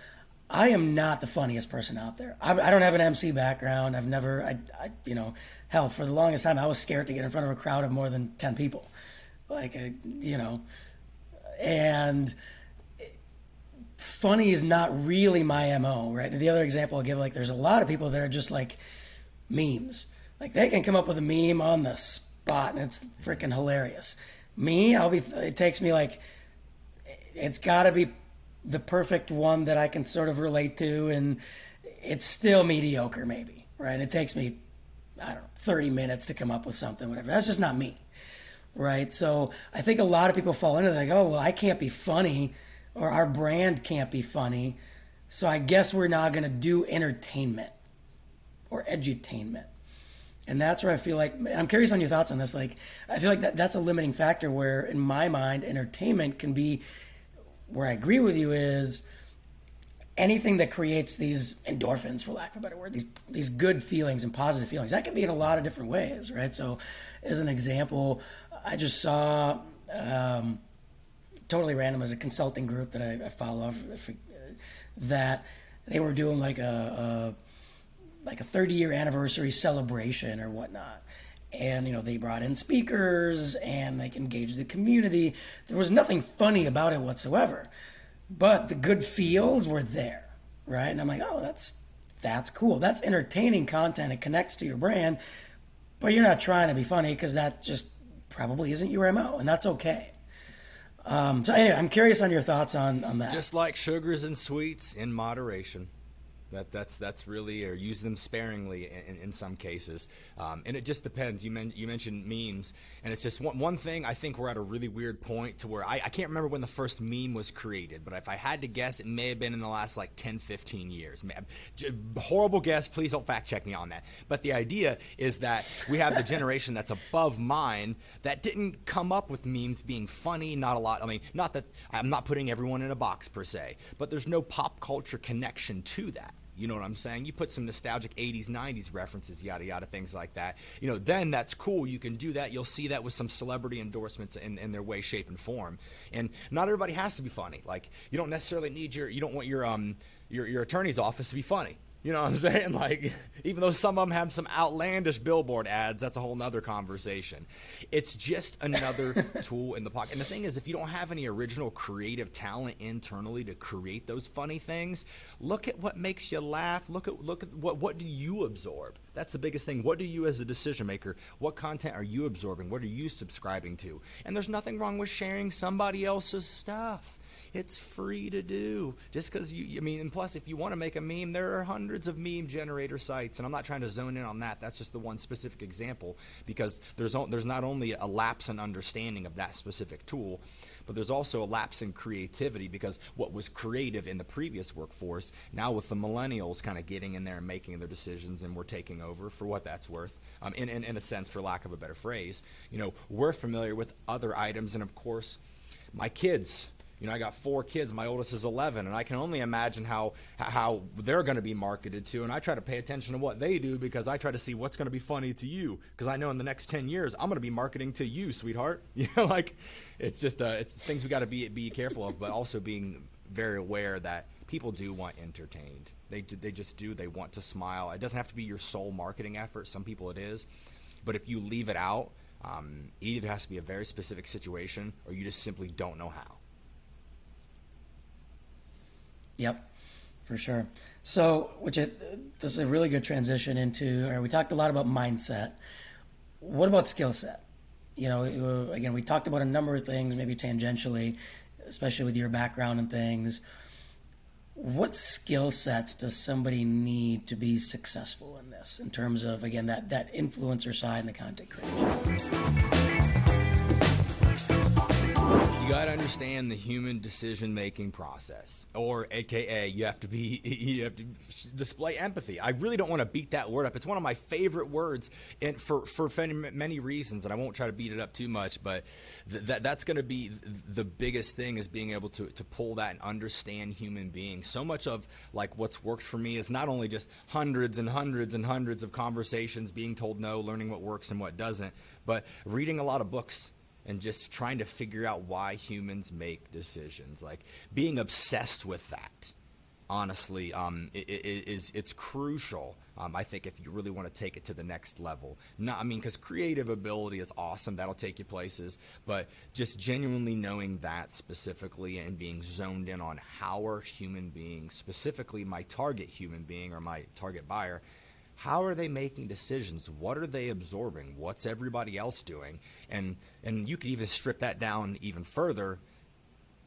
I am not the funniest person out there. I, I don't have an MC background. I've never, I, I, you know, hell, for the longest time, I was scared to get in front of a crowd of more than 10 people. Like, I, you know, and funny is not really my MO, right? The other example I'll give, like, there's a lot of people that are just like memes. Like, they can come up with a meme on the spot and it's freaking hilarious. Me, I'll be. It takes me like. It's got to be the perfect one that I can sort of relate to, and it's still mediocre, maybe. Right? It takes me, I don't know, thirty minutes to come up with something, whatever. That's just not me. Right? So I think a lot of people fall into like, oh well, I can't be funny, or our brand can't be funny, so I guess we're not going to do entertainment or edutainment and that's where I feel like I'm curious on your thoughts on this. Like, I feel like that that's a limiting factor where, in my mind, entertainment can be where I agree with you is anything that creates these endorphins, for lack of a better word, these these good feelings and positive feelings. That can be in a lot of different ways, right? So, as an example, I just saw um, totally random as a consulting group that I, I follow that they were doing like a, a like a 30 year anniversary celebration or whatnot. And, you know, they brought in speakers and like engaged the community. There was nothing funny about it whatsoever. But the good feels were there, right? And I'm like, oh, that's that's cool. That's entertaining content. It connects to your brand, but you're not trying to be funny because that just probably isn't your MO, and that's okay. Um, so anyway, I'm curious on your thoughts on on that. Just like sugars and sweets in moderation. That, that's that's really or use them sparingly in, in some cases, um, and it just depends. You, men, you mentioned memes, and it's just one, one thing. I think we're at a really weird point to where I, I can't remember when the first meme was created, but if I had to guess, it may have been in the last like 10, 15 years. Horrible guess. Please don't fact check me on that. But the idea is that we have the generation that's above mine that didn't come up with memes being funny. Not a lot. I mean, not that I'm not putting everyone in a box per se, but there's no pop culture connection to that. You know what I'm saying? You put some nostalgic 80s, 90s references, yada, yada, things like that. You know, then that's cool. You can do that. You'll see that with some celebrity endorsements in, in their way, shape, and form. And not everybody has to be funny. Like, you don't necessarily need your, you don't want your, um, your, your attorney's office to be funny. You know what I'm saying? Like, even though some of them have some outlandish billboard ads, that's a whole nother conversation. It's just another tool in the pocket. And the thing is, if you don't have any original creative talent internally to create those funny things, look at what makes you laugh. Look at look at what what do you absorb? That's the biggest thing. What do you as a decision maker? What content are you absorbing? What are you subscribing to? And there's nothing wrong with sharing somebody else's stuff. It's free to do. Just because you, I mean, and plus, if you want to make a meme, there are hundreds of meme generator sites, and I'm not trying to zone in on that. That's just the one specific example because there's there's not only a lapse in understanding of that specific tool, but there's also a lapse in creativity because what was creative in the previous workforce now with the millennials kind of getting in there and making their decisions and we're taking over for what that's worth um, in, in, in a sense for lack of a better phrase you know we're familiar with other items and of course my kids You know, I got four kids. My oldest is 11, and I can only imagine how how they're going to be marketed to. And I try to pay attention to what they do because I try to see what's going to be funny to you. Because I know in the next 10 years, I'm going to be marketing to you, sweetheart. You know, like it's just uh, it's things we got to be be careful of, but also being very aware that people do want entertained. They they just do. They want to smile. It doesn't have to be your sole marketing effort. Some people it is, but if you leave it out, um, it either has to be a very specific situation or you just simply don't know how. Yep, for sure. So, which this is a really good transition into. Or we talked a lot about mindset. What about skill set? You know, again, we talked about a number of things, maybe tangentially, especially with your background and things. What skill sets does somebody need to be successful in this, in terms of again that that influencer side and the content creation? You got to understand the human decision making process, or AKA, you have to be you have to display empathy. I really don't want to beat that word up. It's one of my favorite words, and for for many reasons, and I won't try to beat it up too much. But th- that that's going to be the biggest thing is being able to to pull that and understand human beings. So much of like what's worked for me is not only just hundreds and hundreds and hundreds of conversations, being told no, learning what works and what doesn't, but reading a lot of books and just trying to figure out why humans make decisions. Like being obsessed with that, honestly, um, it, it, is it's crucial. Um, I think if you really want to take it to the next level, not I mean, because creative ability is awesome, that'll take you places. But just genuinely knowing that specifically and being zoned in on how are human beings, specifically my target human being or my target buyer, how are they making decisions? What are they absorbing? What's everybody else doing? And and you could even strip that down even further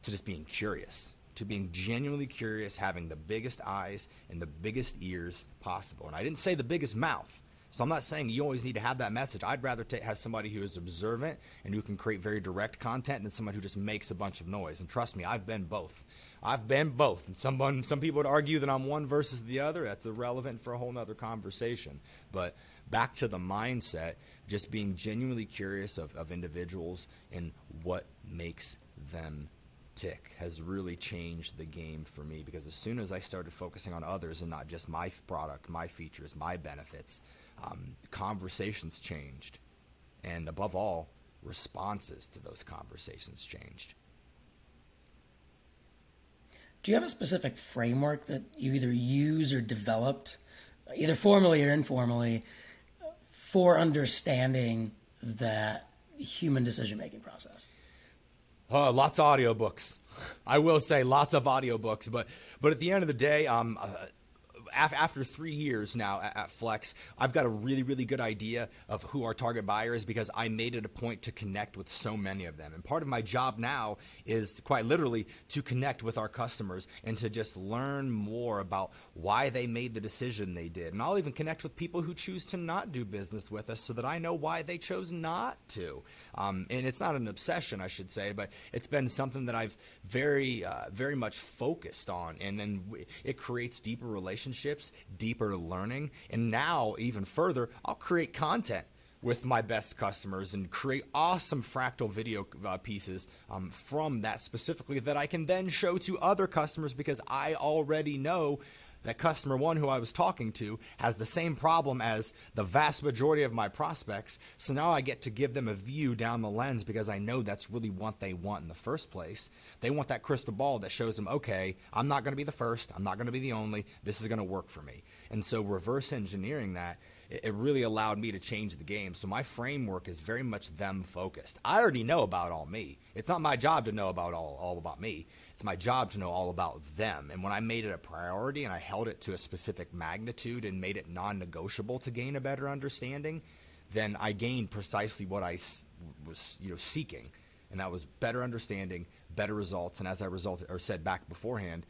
to just being curious to being genuinely curious having the biggest eyes and the biggest ears possible. And i didn't say the biggest mouth so i'm not saying you always need to have that message. I'd rather t- have somebody who is observant and who can create very direct content than somebody who just makes a bunch of noise. And trust me i've been both I've been both. And someone, some people would argue that I'm one versus the other. That's irrelevant for a whole other conversation. But back to the mindset, just being genuinely curious of, of individuals and what makes them tick has really changed the game for me because as soon as I started focusing on others and not just my product, my features, my benefits, um, conversations changed. And above all, responses to those conversations changed. Do you have a specific framework that you either use or developed, either formally or informally, for understanding that human decision making process? Uh, lots of audiobooks. I will say lots of audiobooks, but but at the end of the day, um, uh, after three years now at, Flex, I've got a really, really good idea of who our target buyer is because I made it a point to connect with so many of them. And part of my job now is quite literally to connect with our customers and to just learn more about why they made the decision they did. And I'll even connect with people who choose to not do business with us so that I know why they chose not to. Um, and it's not an obsession, I should say, but it's been something that I've very, uh, very much focused on. And then it creates deeper relationships, deeper learning. And now, even further, I'll create content with my best customers and create awesome fractal video uh, pieces um, from that specifically that I can then show to other customers because I already know that customer one who I was talking to has the same problem as the vast majority of my prospects. So now I get to give them a view down the lens because I know that's really what they want in the first place. They want that crystal ball that shows them, okay, I'm not going to be the first, I'm not going to be the only, this is going to work for me. And so reverse engineering that it really allowed me to change the game. So my framework is very much them focused. I already know about all me. It's not my job to know about all, all about me. It's my job to know all about them. And when I made it a priority and I held it to a specific magnitude and made it non negotiable to gain a better understanding, then I gained precisely what I was you know, seeking. And that was better understanding, better results, and as I resulted, or said back beforehand,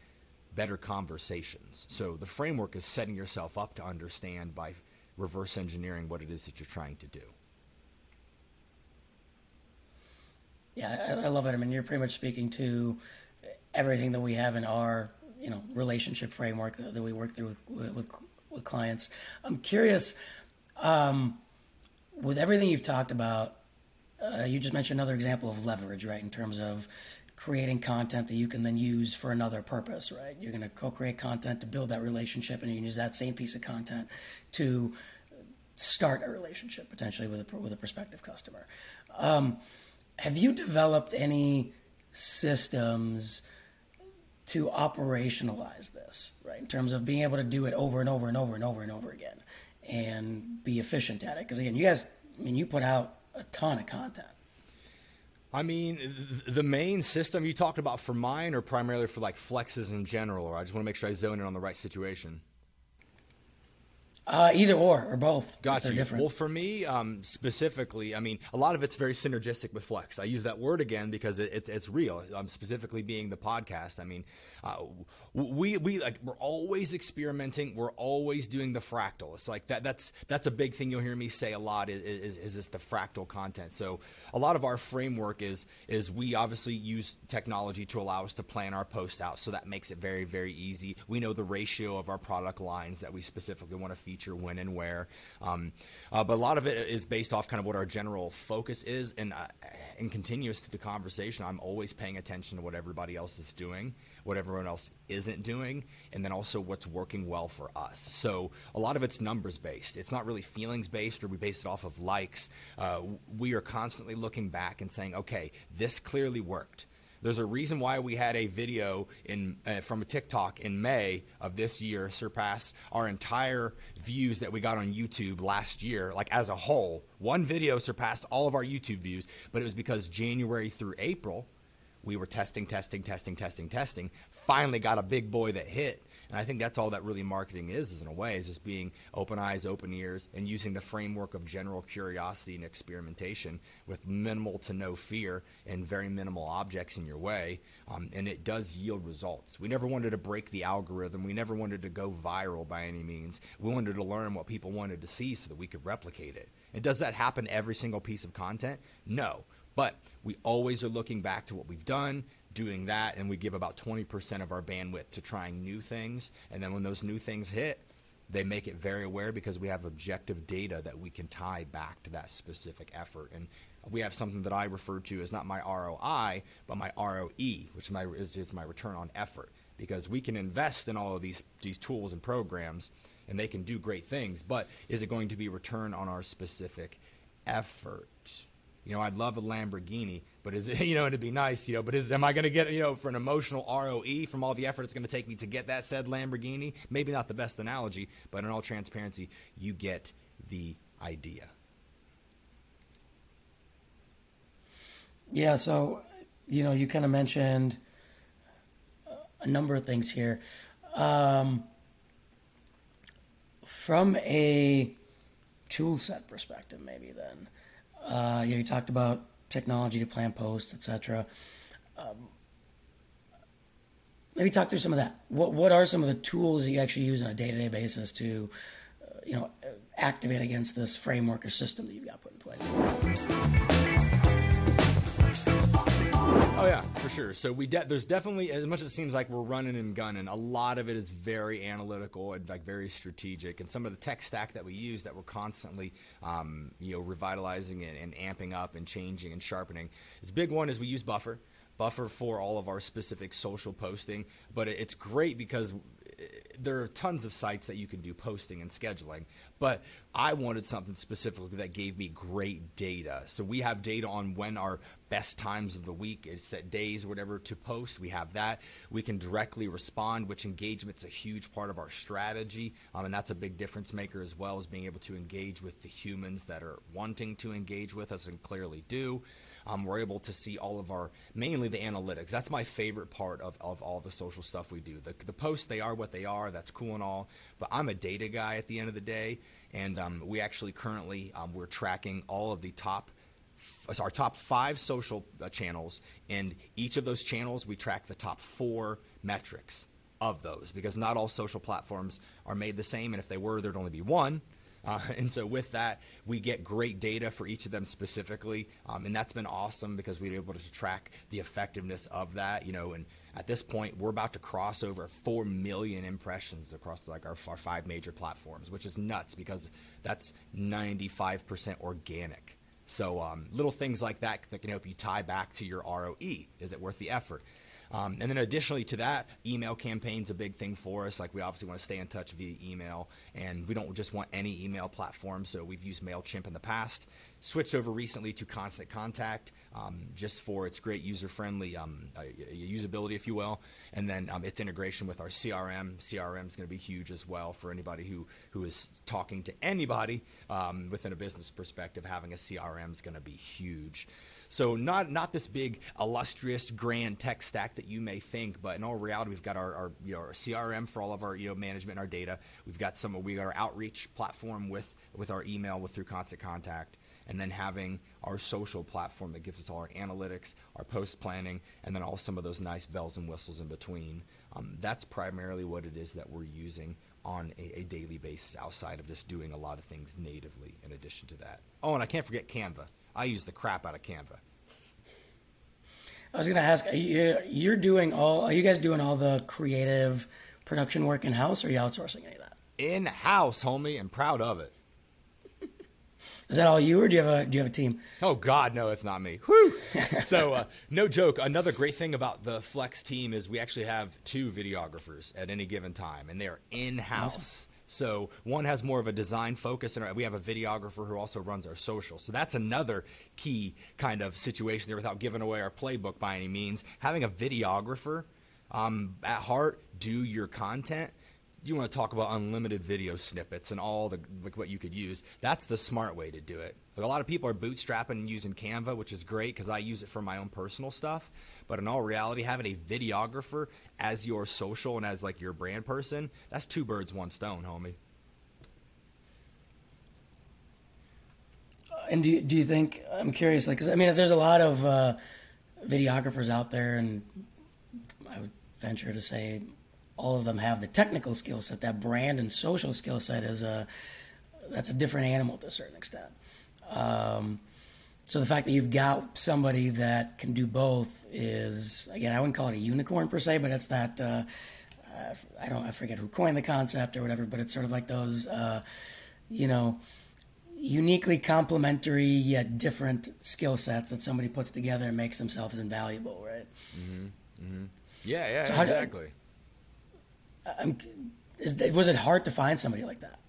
better conversations. So the framework is setting yourself up to understand by reverse engineering what it is that you're trying to do. Yeah, I, I love it. I mean, you're pretty much speaking to everything that we have in our you know relationship framework that, that we work through with, with, with clients. I'm curious, um, with everything you've talked about, uh, you just mentioned another example of leverage, right? In terms of creating content that you can then use for another purpose, right? You're going to co-create content to build that relationship, and you can use that same piece of content to start a relationship potentially with a with a prospective customer. Um, have you developed any systems to operationalize this, right? In terms of being able to do it over and over and over and over and over again, and be efficient at it. Because again, you guys, I mean, you put out a ton of content. I mean, the main system you talked about for mine, or primarily for like flexes in general, or I just want to make sure I zone in on the right situation. Uh, either or, or both. Got you. Different. Well, for me um, specifically, I mean, a lot of it's very synergistic with Flex. I use that word again because it, it's it's real. I'm specifically being the podcast. I mean, uh, we we like we're always experimenting. We're always doing the fractal. It's like that. That's that's a big thing you'll hear me say a lot. Is, is, is this the fractal content? So a lot of our framework is is we obviously use technology to allow us to plan our posts out. So that makes it very very easy. We know the ratio of our product lines that we specifically want to feature when and where. Um, uh, but a lot of it is based off kind of what our general focus is, and uh, and continuous to the conversation. I'm always paying attention to what everybody else is doing, what everyone else isn't doing, and then also what's working well for us. So a lot of it's numbers based. It's not really feelings based, or we base it off of likes. Uh, we are constantly looking back and saying, okay, this clearly worked there's a reason why we had a video in uh, from a TikTok in May of this year surpass our entire views that we got on YouTube last year, like as a whole. One video surpassed all of our YouTube views, but it was because January through April, we were testing, testing, testing, testing, testing. Finally got a big boy that hit and I think that's all that really marketing is, is in a way, is just being open eyes, open ears, and using the framework of general curiosity and experimentation with minimal to no fear and very minimal objects in your way. Um, and it does yield results. We never wanted to break the algorithm. We never wanted to go viral by any means. We wanted to learn what people wanted to see so that we could replicate it. And does that happen every single piece of content? No. But we always are looking back to what we've done, doing that, and we give about 20% of our bandwidth to trying new things. And then when those new things hit, they make it very aware because we have objective data that we can tie back to that specific effort. And we have something that I refer to as not my ROI, but my ROE, which is my, is, is my return on effort. Because we can invest in all of these, these tools and programs, and they can do great things, but is it going to be return on our specific effort? You know, I'd love a Lamborghini, but is it, you know, it'd be nice, you know, but is, am I going to get, you know, for an emotional ROE from all the effort it's going to take me to get that said Lamborghini? Maybe not the best analogy, but in all transparency, you get the idea. Yeah, so, you know, you kind of mentioned a number of things here. Um, from a tool set perspective, maybe then uh, you, know, you talked about technology to plan posts, etc. Um, maybe talk through some of that. What what are some of the tools you actually use on a day to day basis to, uh, you know, activate against this framework or system that you've got put in place? Oh yeah, for sure. So we de- there's definitely as much as it seems like we're running and gunning, a lot of it is very analytical and like very strategic. And some of the tech stack that we use that we're constantly um, you know revitalizing and, and amping up and changing and sharpening. This big one is we use Buffer. Buffer for all of our specific social posting, but it's great because there are tons of sites that you can do posting and scheduling, but I wanted something specifically that gave me great data. So we have data on when our best times of the week is set days whatever to post. We have that. We can directly respond, which engagement's a huge part of our strategy, um, and that's a big difference maker as well as being able to engage with the humans that are wanting to engage with us and clearly do. Um, we're able to see all of our mainly the analytics. That's my favorite part of, of all the social stuff we do. The, the posts they are what they are. That's cool and all, but I'm a data guy at the end of the day, and um, we actually currently um, we're tracking all of the top our top five social uh, channels, and each of those channels we track the top four metrics of those because not all social platforms are made the same, and if they were, there'd only be one. Uh, and so with that, we get great data for each of them specifically, um, and that's been awesome because we were able to track the effectiveness of that. You know, and at this point, we're about to cross over four million impressions across like our, our five major platforms, which is nuts because that's 95% organic. So um, little things like that that can help you tie back to your ROE. Is it worth the effort? Um, and then additionally to that, email campaigns a big thing for us. Like we obviously want to stay in touch via email, and we don't just want any email platform. So we've used Mailchimp in the past. Switched over recently to Constant Contact, um, just for its great user-friendly um, uh, usability, if you will, and then um, its integration with our CRM. CRM is going to be huge as well for anybody who who is talking to anybody um, within a business perspective. Having a CRM is going to be huge. So not not this big illustrious grand tech stack that you may think, but in all reality, we've got our, our you know our CRM for all of our you know management and our data. We've got some we got our outreach platform with with our email with through Constant Contact and then having our social platform that gives us all our analytics, our post planning, and then all some of those nice bells and whistles in between. Um, that's primarily what it is that we're using on a, a, daily basis outside of just doing a lot of things natively in addition to that. Oh, and I can't forget Canva. I use the crap out of Canva. I was going to ask, are you, you're doing all, are you guys doing all the creative production work in house or are you outsourcing any of that? In house, homie, and proud of it. Is that all you, or do you have a do you have a team? Oh God, no, it's not me. Whew. so, uh, no joke. Another great thing about the Flex team is we actually have two videographers at any given time, and they are in house. Awesome. So one has more of a design focus, and we have a videographer who also runs our social. So that's another key kind of situation there. Without giving away our playbook by any means, having a videographer um, at heart do your content you want to talk about unlimited video snippets and all the like what you could use that's the smart way to do it a lot of people are bootstrapping and using canva which is great because i use it for my own personal stuff but in all reality having a videographer as your social and as like your brand person that's two birds one stone homie and do you, do you think i'm curious like cause, i mean there's a lot of uh, videographers out there and i would venture to say all of them have the technical skill set. That brand and social skill set is a that's a different animal to a certain extent. Um, so the fact that you've got somebody that can do both is again I wouldn't call it a unicorn per se, but it's that uh, I don't I forget who coined the concept or whatever, but it's sort of like those uh, you know uniquely complementary yet different skill sets that somebody puts together and makes themselves invaluable, right? Mm-hmm. Mm-hmm. Yeah, yeah, so exactly. I'm, is, was it hard to find somebody like that?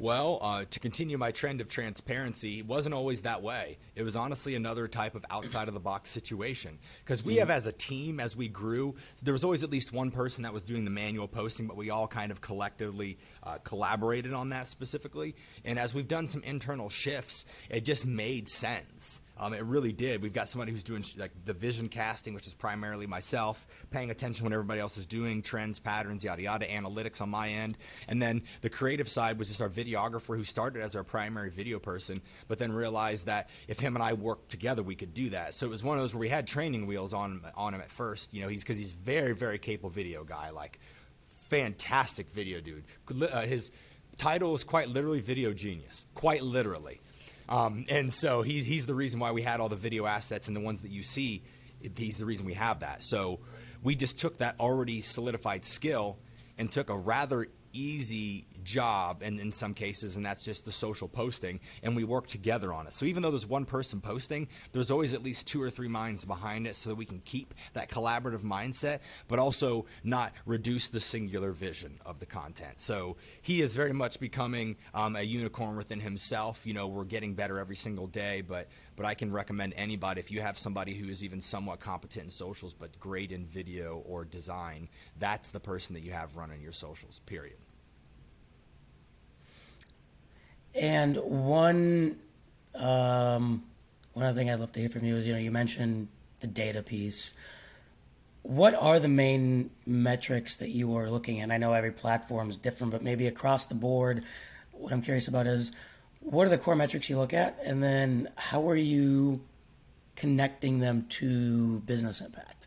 Well, uh, to continue my trend of transparency, it wasn't always that way. It was honestly another type of outside of the box situation. Because we mm-hmm. have, as a team, as we grew, there was always at least one person that was doing the manual posting, but we all kind of collectively uh, collaborated on that specifically. And as we've done some internal shifts, it just made sense. Um, it really did. We've got somebody who's doing like the vision casting, which is primarily myself, paying attention when everybody else is doing trends, patterns, yada yada, analytics on my end, and then the creative side was just our videographer who started as our primary video person, but then realized that if him and I worked together, we could do that. So it was one of those where we had training wheels on on him at first. You know, he's because he's very very capable video guy, like fantastic video dude. Uh, his title is quite literally video genius, quite literally. Um, and so he's, he's the reason why we had all the video assets and the ones that you see. He's the reason we have that. So we just took that already solidified skill and took a rather easy job and in some cases and that's just the social posting and we work together on it. So even though there's one person posting there's always at least two or three minds behind it so that we can keep that collaborative mindset but also not reduce the singular vision of the content. So he is very much becoming um, a unicorn within himself. You know we're getting better every single day but but I can recommend anybody if you have somebody who is even somewhat competent in socials but great in video or design that's the person that you have running your socials period and one um, one other thing I'd love to hear from you is you know you mentioned the data piece. What are the main metrics that you are looking at? I know every platform is different, but maybe across the board, what I'm curious about is what are the core metrics you look at, and then how are you connecting them to business impact?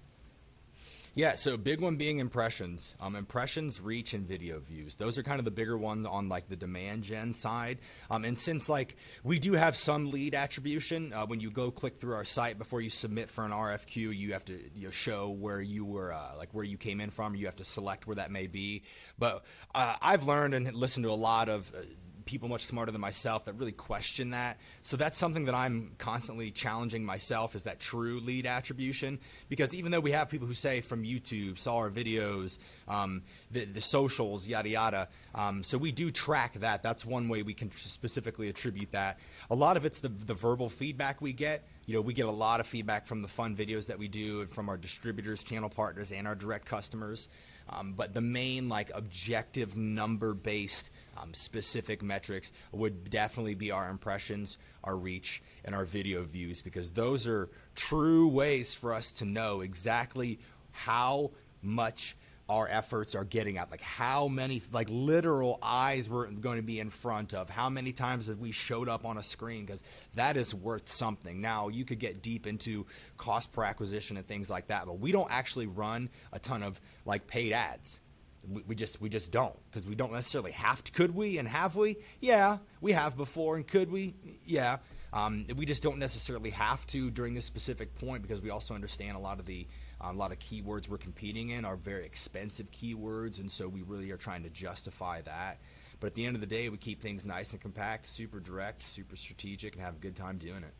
Yeah, so big one being impressions. Um, impressions, reach, and video views. Those are kind of the bigger ones on like the demand gen side. Um, and since like we do have some lead attribution, uh, when you go click through our site before you submit for an RFQ, you have to you know, show where you were, uh, like where you came in from. You have to select where that may be. But uh, I've learned and listened to a lot of uh, people much smarter than myself that really question that. So that's something that I'm constantly challenging myself is that true lead attribution. Because even though we have people who say from YouTube, saw our videos, um, the, the, socials, yada yada, um, so we do track that. That's one way we can specifically attribute that. A lot of it's the, the verbal feedback we get you know, we get a lot of feedback from the fun videos that we do and from our distributors, channel partners, and our direct customers. Um, but the main, like, objective number based um, specific metrics would definitely be our impressions, our reach, and our video views because those are true ways for us to know exactly how much our efforts are getting at like how many like literal eyes we're going to be in front of how many times have we showed up on a screen because that is worth something now you could get deep into cost per acquisition and things like that but we don't actually run a ton of like paid ads we, we just we just don't because we don't necessarily have to. Could we and have we? Yeah, we have before, and could we? Yeah. Um, we just don't necessarily have to during this specific point because we also understand a lot of the uh, a lot of keywords we're competing in are very expensive keywords, and so we really are trying to justify that. But at the end of the day, we keep things nice and compact, super direct, super strategic, and have a good time doing it.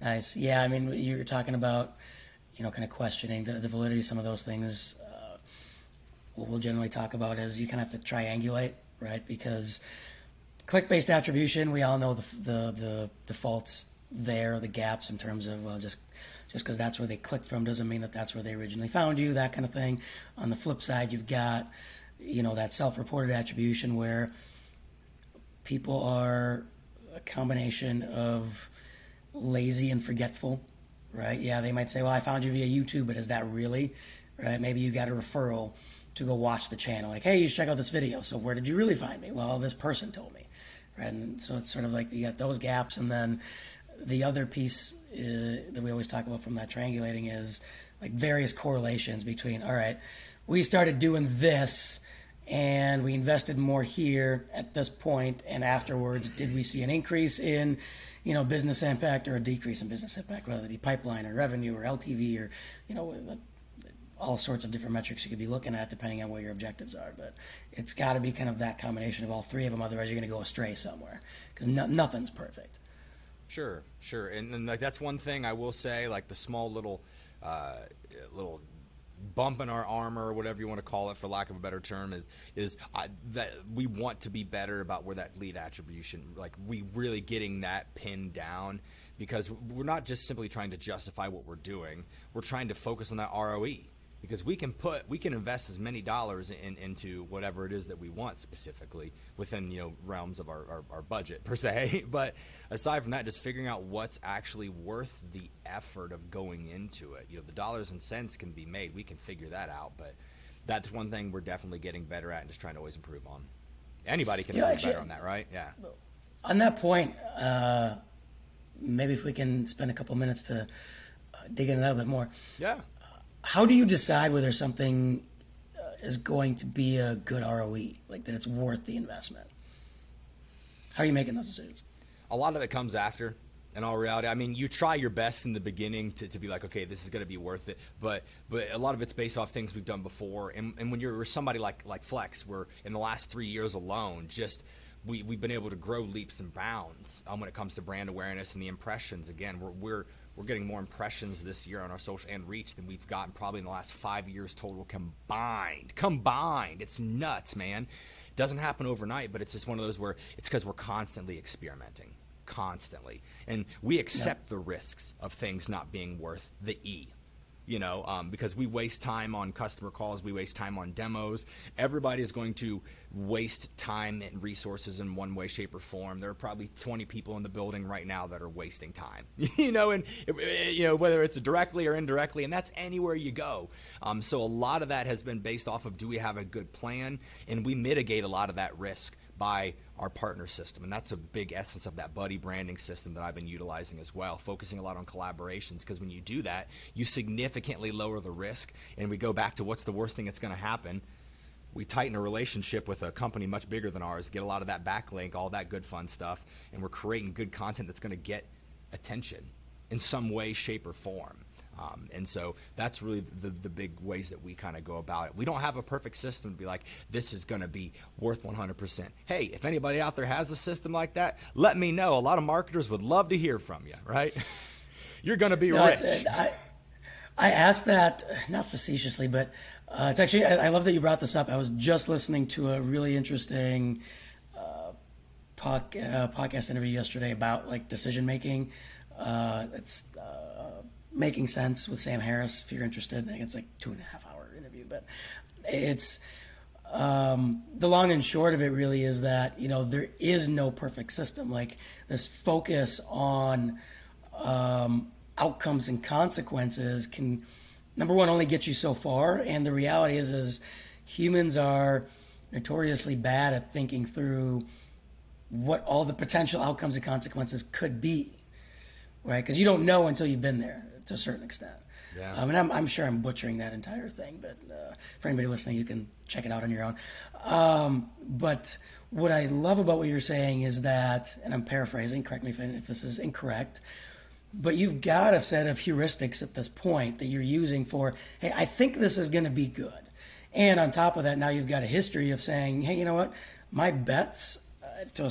Nice. Yeah, I mean, you were talking about you know, kind of questioning the, the validity of some of those things. Uh, what we'll generally talk about is you kind of have to triangulate, right? Because click-based attribution, we all know the the, the defaults there, the gaps in terms of well, just just because that's where they clicked from doesn't mean that that's where they originally found you, that kind of thing. On the flip side, you've got you know that self-reported attribution where people are a combination of lazy and forgetful right? Yeah, they might say, well, I found you via YouTube, but is that really, right? Maybe you got a referral to go watch the channel. Like, hey, you should check out this video. So where did you really find me? Well, this person told me, right? And so it's sort of like you got those gaps, and then the other piece uh, that we always talk about from that triangulating is like various correlations between. All right, we started doing this. And we invested more here at this point, and afterwards, did we see an increase in you know, business impact or a decrease in business impact, whether it be pipeline or revenue or LTV or, you know, all sorts of different metrics you could be looking at depending on what your objectives are. But it's got to be kind of that combination of all three of them. Otherwise, you're going to go astray somewhere because no, nothing's perfect. Sure, sure, and, and, like that's one thing I will say, like the small little, uh, little bump in our armor or whatever you want to call it for lack of a better term is is uh, that we want to be better about where that lead attribution like we really getting that pinned down because we're not just simply trying to justify what we're doing. We're trying to focus on that ROE because we can put we can invest as many dollars in, into whatever it is that we want specifically within you know realms of our, our, our, budget per se. But aside from that just figuring out what's actually worth the effort of going into it. You know the dollars and cents can be made. We can figure that out but that's one thing we're definitely getting better at and just trying to always improve on. Anybody can yeah, better on that right? Yeah. On that point uh, maybe if we can spend a couple minutes to uh, dig into that a bit more. Yeah how do you decide whether something uh, is going to be a good ROE, like that it's worth the investment? How are you making those decisions? A lot of it comes after. In all reality, I mean, you try your best in the beginning to, to be like, okay, this is going to be worth it. But but a lot of it's based off things we've done before. And, and when you're somebody like like Flex, where in the last three years alone, just we, we've been able to grow leaps and bounds um, when it comes to brand awareness and the impressions. Again, we're, we're we're getting more impressions this year on our social and reach than we've gotten probably in the last five years total combined. Combined. It's nuts, man. It doesn't happen overnight, but it's just one of those where it's because we're constantly experimenting. Constantly. And we accept yep. the risks of things not being worth the E you know, um, because we waste time on customer calls, we waste time on demos. Everybody is going to waste time and resources in one way, shape, or form. There are probably 20 people in the building right now that are wasting time, you know, and you know whether it's directly or indirectly, and that's anywhere you go. Um, so a lot of that has been based off of do we have a good plan, and we mitigate a lot of that risk by our partner system. And that's a big essence of that buddy branding system that I've been utilizing as well, focusing a lot on collaborations. Because when you do that, you significantly lower the risk. And we go back to what's the worst thing that's going to happen. We tighten a relationship with a company much bigger than ours, get a lot of that backlink, all that good fun stuff, and we're creating good content that's going to get attention in some way, shape, or form. Um, and so that's really the, the big ways that we kind of go about it. We don't have a perfect system to be like, this is going to be worth 100%. Hey, if anybody out there has a system like that, let me know. A lot of marketers would love to hear from you, right? You're going to be no, rich. I, I asked that, not facetiously, but uh, it's actually, I, I, love that you brought this up. I was just listening to a really interesting uh, uh, podcast interview yesterday about like decision making. Uh, it's uh, making sense with Sam Harris. If you're interested, it's like two and a half hour interview, but it's um, the long and short of it really is that you know there is no perfect system. Like this focus on um, outcomes and consequences can number one only get you so far, and the reality is is humans are notoriously bad at thinking through what all the potential outcomes and consequences could be, right? Because you don't know until you've been there to a certain extent. Yeah. Um, and I'm, I'm, sure I'm butchering that entire thing, but uh, for anybody listening, you can check it out on your own. Um, but what I love about what you're saying is that, and I'm paraphrasing, correct me if, if this is incorrect, but you've got a set of heuristics at this point that you're using for, hey, I think this is going to be good. And on top of that, now you've got a history of saying, hey, you know what? My bets uh, to a,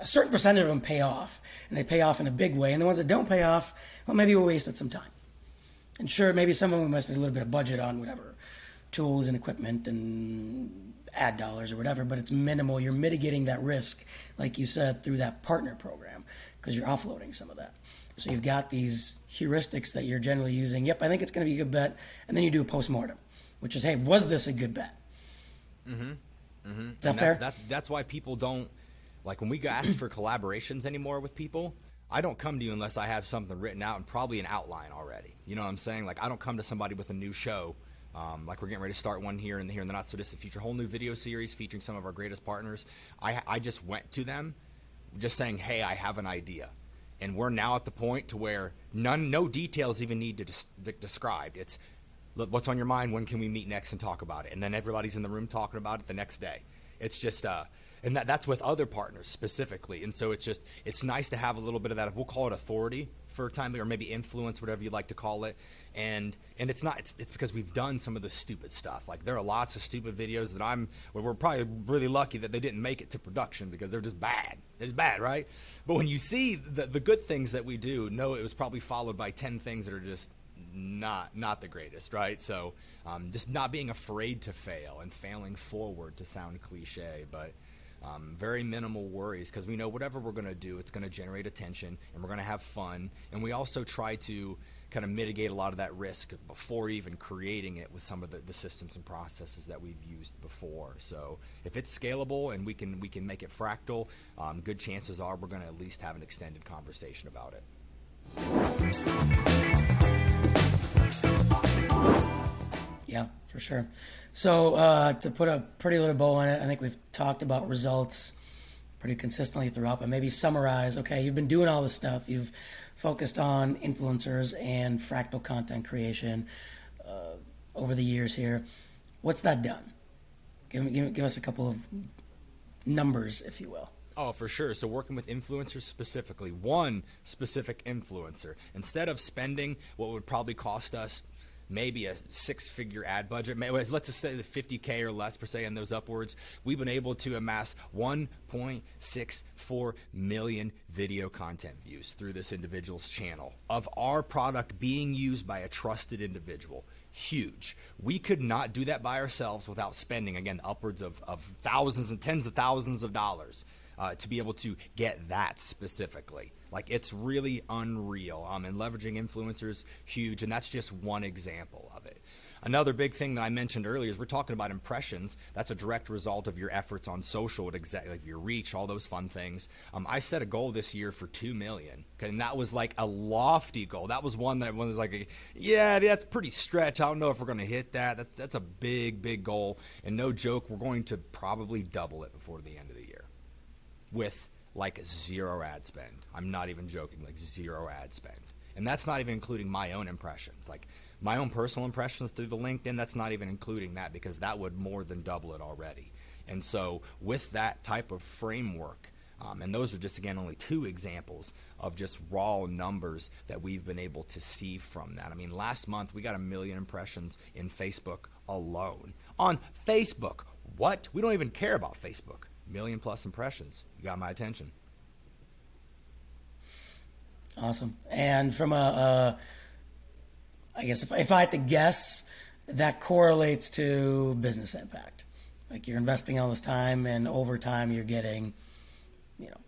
a certain percentage of them pay off, and they pay off in a big way. And the ones that don't pay off, well, maybe we wasted some time. And sure, maybe some of them wasted a little bit of budget on whatever tools and equipment and ad dollars or whatever, but it's minimal. You're mitigating that risk, like you said, through that partner program because you're offloading some of that. So you've got these heuristics that you're generally using. Yep, I think it's going to be a good bet, and then you do a postmortem, which is, hey, was this a good bet? Mm-hmm. Mm-hmm. Is that and fair? That, that's why people don't like when we ask for collaborations anymore with people. I don't come to you unless I have something written out and probably an outline already. You know what I'm saying? Like I don't come to somebody with a new show. Um, like we're getting ready to start one here and here in the not so distant future, whole new video series featuring some of our greatest partners. I I just went to them, just saying, hey, I have an idea, and we're now at the point to where none, no details even need to be described. It's look, what's on your mind. When can we meet next and talk about it? And then everybody's in the room talking about it the next day. It's just uh, and that, that's with other partners specifically. And so it's just it's nice to have a little bit of that. We'll call it authority for a time, or maybe influence, whatever you'd like to call it. And and it's not it's, it's because we've done some of the stupid stuff. Like there are lots of stupid videos that I'm. Well, we're probably really lucky that they didn't make it to production because they're just bad. It's bad, right? But when you see the the good things that we do, no, it was probably followed by ten things that are just not not the greatest, right? So um, just not being afraid to fail and failing forward to sound cliche, but um, very minimal worries because we know whatever we're going to do, it's going to generate attention and we're going to have fun. And we also try to kind of mitigate a lot of that risk before even creating it with some of the, the systems and processes that we've used before. So if it's scalable and we can we can make it fractal, um, good chances are we're going to at least have an extended conversation about it. Yeah, for sure. So uh, to put a pretty little bow on it, I think we've talked about results pretty consistently throughout, but maybe summarize. Okay, you've been doing all this stuff. You've focused on influencers and fractal content creation uh, over the years here. What's that done? Give, give, give us a couple of numbers, if you will. Oh, for sure. So, working with influencers specifically, one specific influencer, instead of spending what would probably cost us maybe a six figure ad budget, let's just say the 50K or less per se on those upwards, we've been able to amass 1.64 million video content views through this individual's channel of our product being used by a trusted individual. Huge. We could not do that by ourselves without spending, again, upwards of, of thousands and tens of thousands of dollars uh, to be able to get that specifically. Like it's really unreal. Um, and leveraging influencers, huge. And that's just one example of it. Another big thing that I mentioned earlier is we're talking about impressions. That's a direct result of your efforts on social, exactly your reach, all those fun things. Um, I set a goal this year for two million, and that was like a lofty goal. That was one that was like, yeah, that's pretty stretch. I don't know if we're going to hit that. That's that's a big, big goal, and no joke, we're going to probably double it before the end of the year, with like zero ad spend. I'm not even joking, like zero ad spend. And that's not even including my own impressions. Like my own personal impressions through the LinkedIn, that's not even including that because that would more than double it already. And so with that type of framework, Um, and those are just, again, only two examples of just raw numbers that we've been able to see from that. I mean, last month we got a million impressions in Facebook alone. On Facebook, what? We don't even care about Facebook. Million plus impressions. You got my attention. Awesome. And from a, a I guess if, if I had to guess, that correlates to business impact. Like you're investing all this time, and over time you're getting, you know,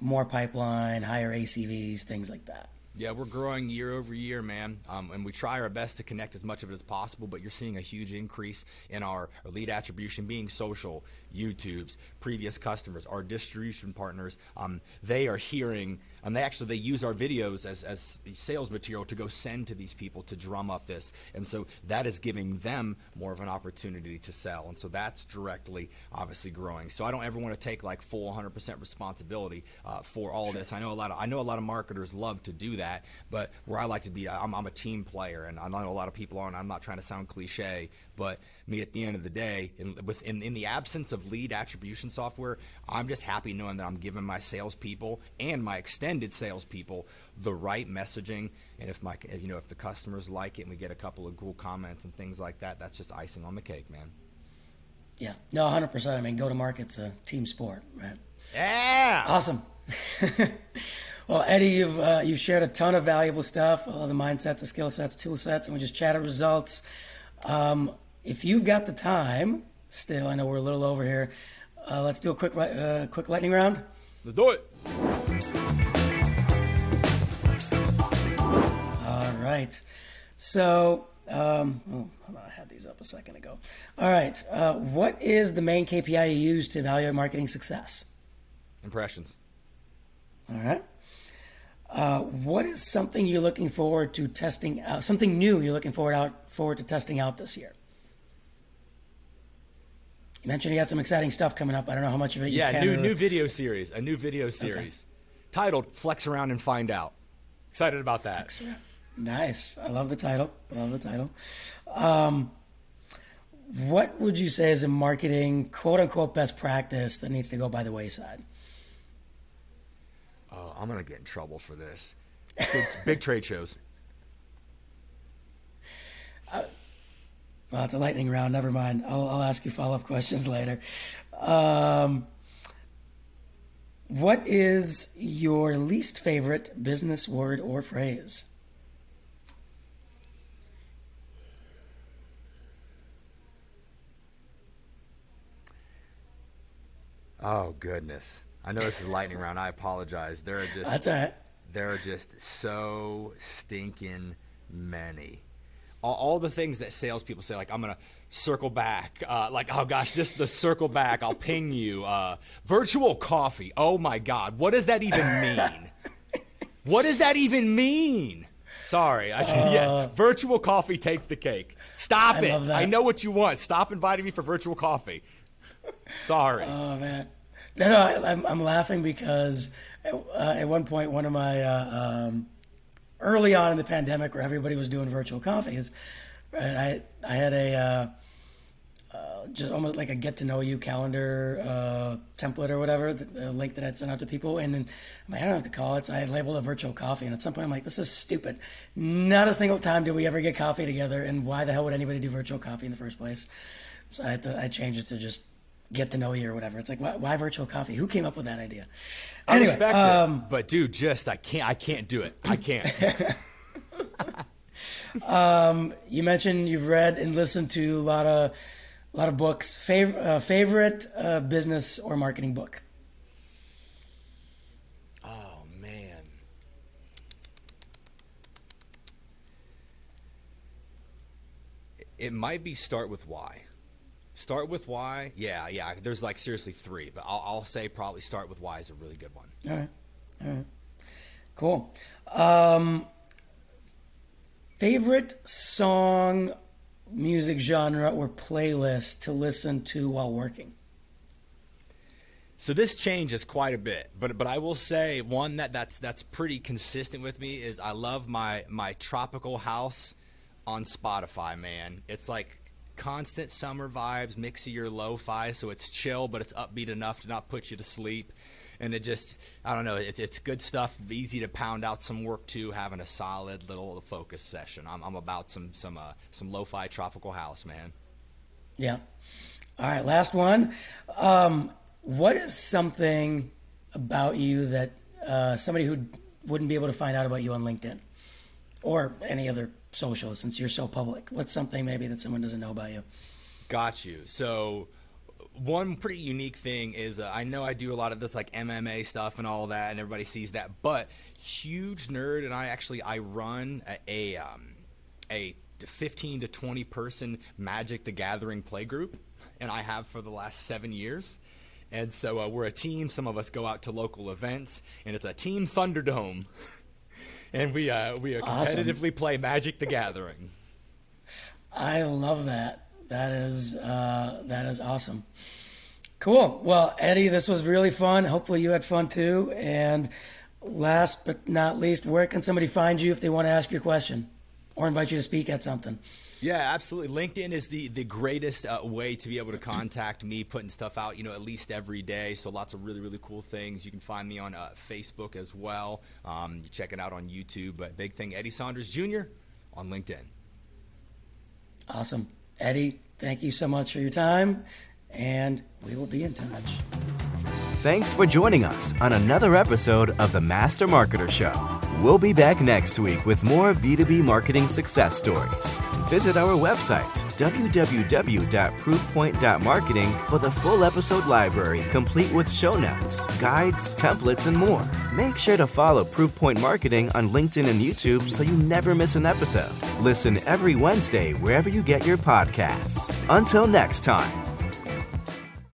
more pipeline, higher ACVs, things like that. Yeah, we're growing year over year, man, um, and we try our best to connect as much of it as possible. But you're seeing a huge increase in our, our lead attribution being social, YouTube's, previous customers, our distribution partners. Um, they are hearing and they actually they use our videos as, as sales material to go send to these people to drum up this and so that is giving them more of an opportunity to sell and so that's directly obviously growing so i don't ever want to take like full 100% responsibility uh, for all sure. this i know a lot of i know a lot of marketers love to do that but where i like to be I'm, I'm a team player and i know a lot of people are and i'm not trying to sound cliche but me at the end of the day, in, in, in the absence of lead attribution software, I'm just happy knowing that I'm giving my salespeople and my extended salespeople the right messaging. And if my, you know, if the customers like it and we get a couple of cool comments and things like that, that's just icing on the cake, man. Yeah, no, 100%. I mean, go to market's a team sport, right? Yeah. Awesome. well, Eddie, you've uh, you've shared a ton of valuable stuff, all the mindsets, the skill sets, tool sets, and we just chatted results. Um, if you've got the time, still, I know we're a little over here. Uh, let's do a quick, uh, quick lightning round. Let's do it. All right. So, um, oh, I had these up a second ago. All right. Uh, what is the main KPI you use to evaluate marketing success? Impressions. All right. Uh, what is something you're looking forward to testing out? Something new you're looking forward out forward to testing out this year? You mentioned you got some exciting stuff coming up. I don't know how much of it. You can Yeah, new new video series, a new video series okay. titled "Flex Around and Find Out." Excited about that. Nice. I love the title. I love the title. Um, what would you say is a marketing quote unquote best practice that needs to go by the wayside? Oh, I'm gonna get in trouble for this. Big, big trade shows. Well, it's a lightning round. Never mind. I'll, I'll ask you follow up questions later. Um, what is your least favorite business word or phrase? Oh goodness! I know this is lightning round. I apologize. There are just that's all right. There are just so stinking many all, all, the things that salespeople say, like I'm gonna circle back, uh, like oh gosh, just the circle back. I'll ping you. Uh, virtual coffee. Oh my God, what does that even mean? what does that even mean? Sorry, I, uh, yes, virtual coffee takes the cake. Stop I it. I know what you want. Stop inviting me for virtual coffee. Sorry. Oh man, no, no, I, am laughing because at, uh, at, one point one of my uh, um, early on in the pandemic where everybody was doing virtual coffees, right? I I had a uh, uh, just almost like a get to know you calendar uh, template or whatever, the, the, link that I'd sent out to people, and then I'm like, I don't what to call it. So I labeled it virtual coffee, and at some point I'm like, this is stupid. Not a single time did we ever get coffee together, and why the hell would anybody do virtual coffee in the first place? So I had to, I changed it to just get to know you or whatever. It's like why, why virtual coffee? Who came up with that idea? I anyway, respect um, it, but dude, just I can't. I can't do it. I can't. um, you mentioned you've read and listened to a lot of a lot of books. Fav- uh, favorite uh, business or marketing book? Oh man. It might be start with why. Start with why. Yeah, yeah. There's like seriously three, but I'll, I'll say probably start with why is a really good one. All right, all right, cool. Um, favorite song, music genre, or playlist to listen to while working. So this changes quite a bit, but but I will say one that that's that's pretty consistent with me is I love my my tropical house on Spotify. Man, it's like constant summer vibes, mix of your lo-fi, so it's chill, but it's upbeat enough to not put you to sleep. and it just I don't know. It's it's good stuff. Easy to pound out some work to. Having a solid little focus session. I'm, I'm about some some uh, some lo-fi tropical house, man. Yeah. All right, last one. Um, what is something about you that uh, somebody who wouldn't be able to find out about you on LinkedIn or any other social since you're so public? What's something maybe that someone doesn't know about you? Got you. So one pretty unique thing is uh, I know I do a lot of this like MMA stuff and all that, and everybody sees that. But huge nerd, and I actually I run a a, um, a 15 to 20 person Magic the Gathering play group, and I have for the last seven years. And so uh, we're a team. Some of us go out to local events, and it's a team Thunderdome, and we uh, we competitively awesome. play Magic the Gathering. I love that. That is uh, that is awesome. Cool. Well, Eddie, this was really fun. Hopefully, you had fun too. And last but not least, where can somebody find you if they want to ask your question or invite you to speak at something? Yeah, absolutely. LinkedIn is the the greatest uh, way to be able to contact me, putting stuff out, you know, at least every day. So lots of really really cool things. You can find me on uh, Facebook as well. Um, you check it out on YouTube. But big thing, Eddie Saunders Jr. on LinkedIn. Awesome. Eddie, thank you so much for your time, and we will be in touch. Thanks for joining us on another episode of the Master Marketer Show. We'll be back next week with more B2B marketing success stories. Visit our website, www.proofpoint.marketing, for the full episode library complete with show notes, guides, templates, and more. Make sure to follow Proofpoint Marketing on LinkedIn and YouTube so you never miss an episode. Listen every Wednesday wherever you get your podcasts. Until next time.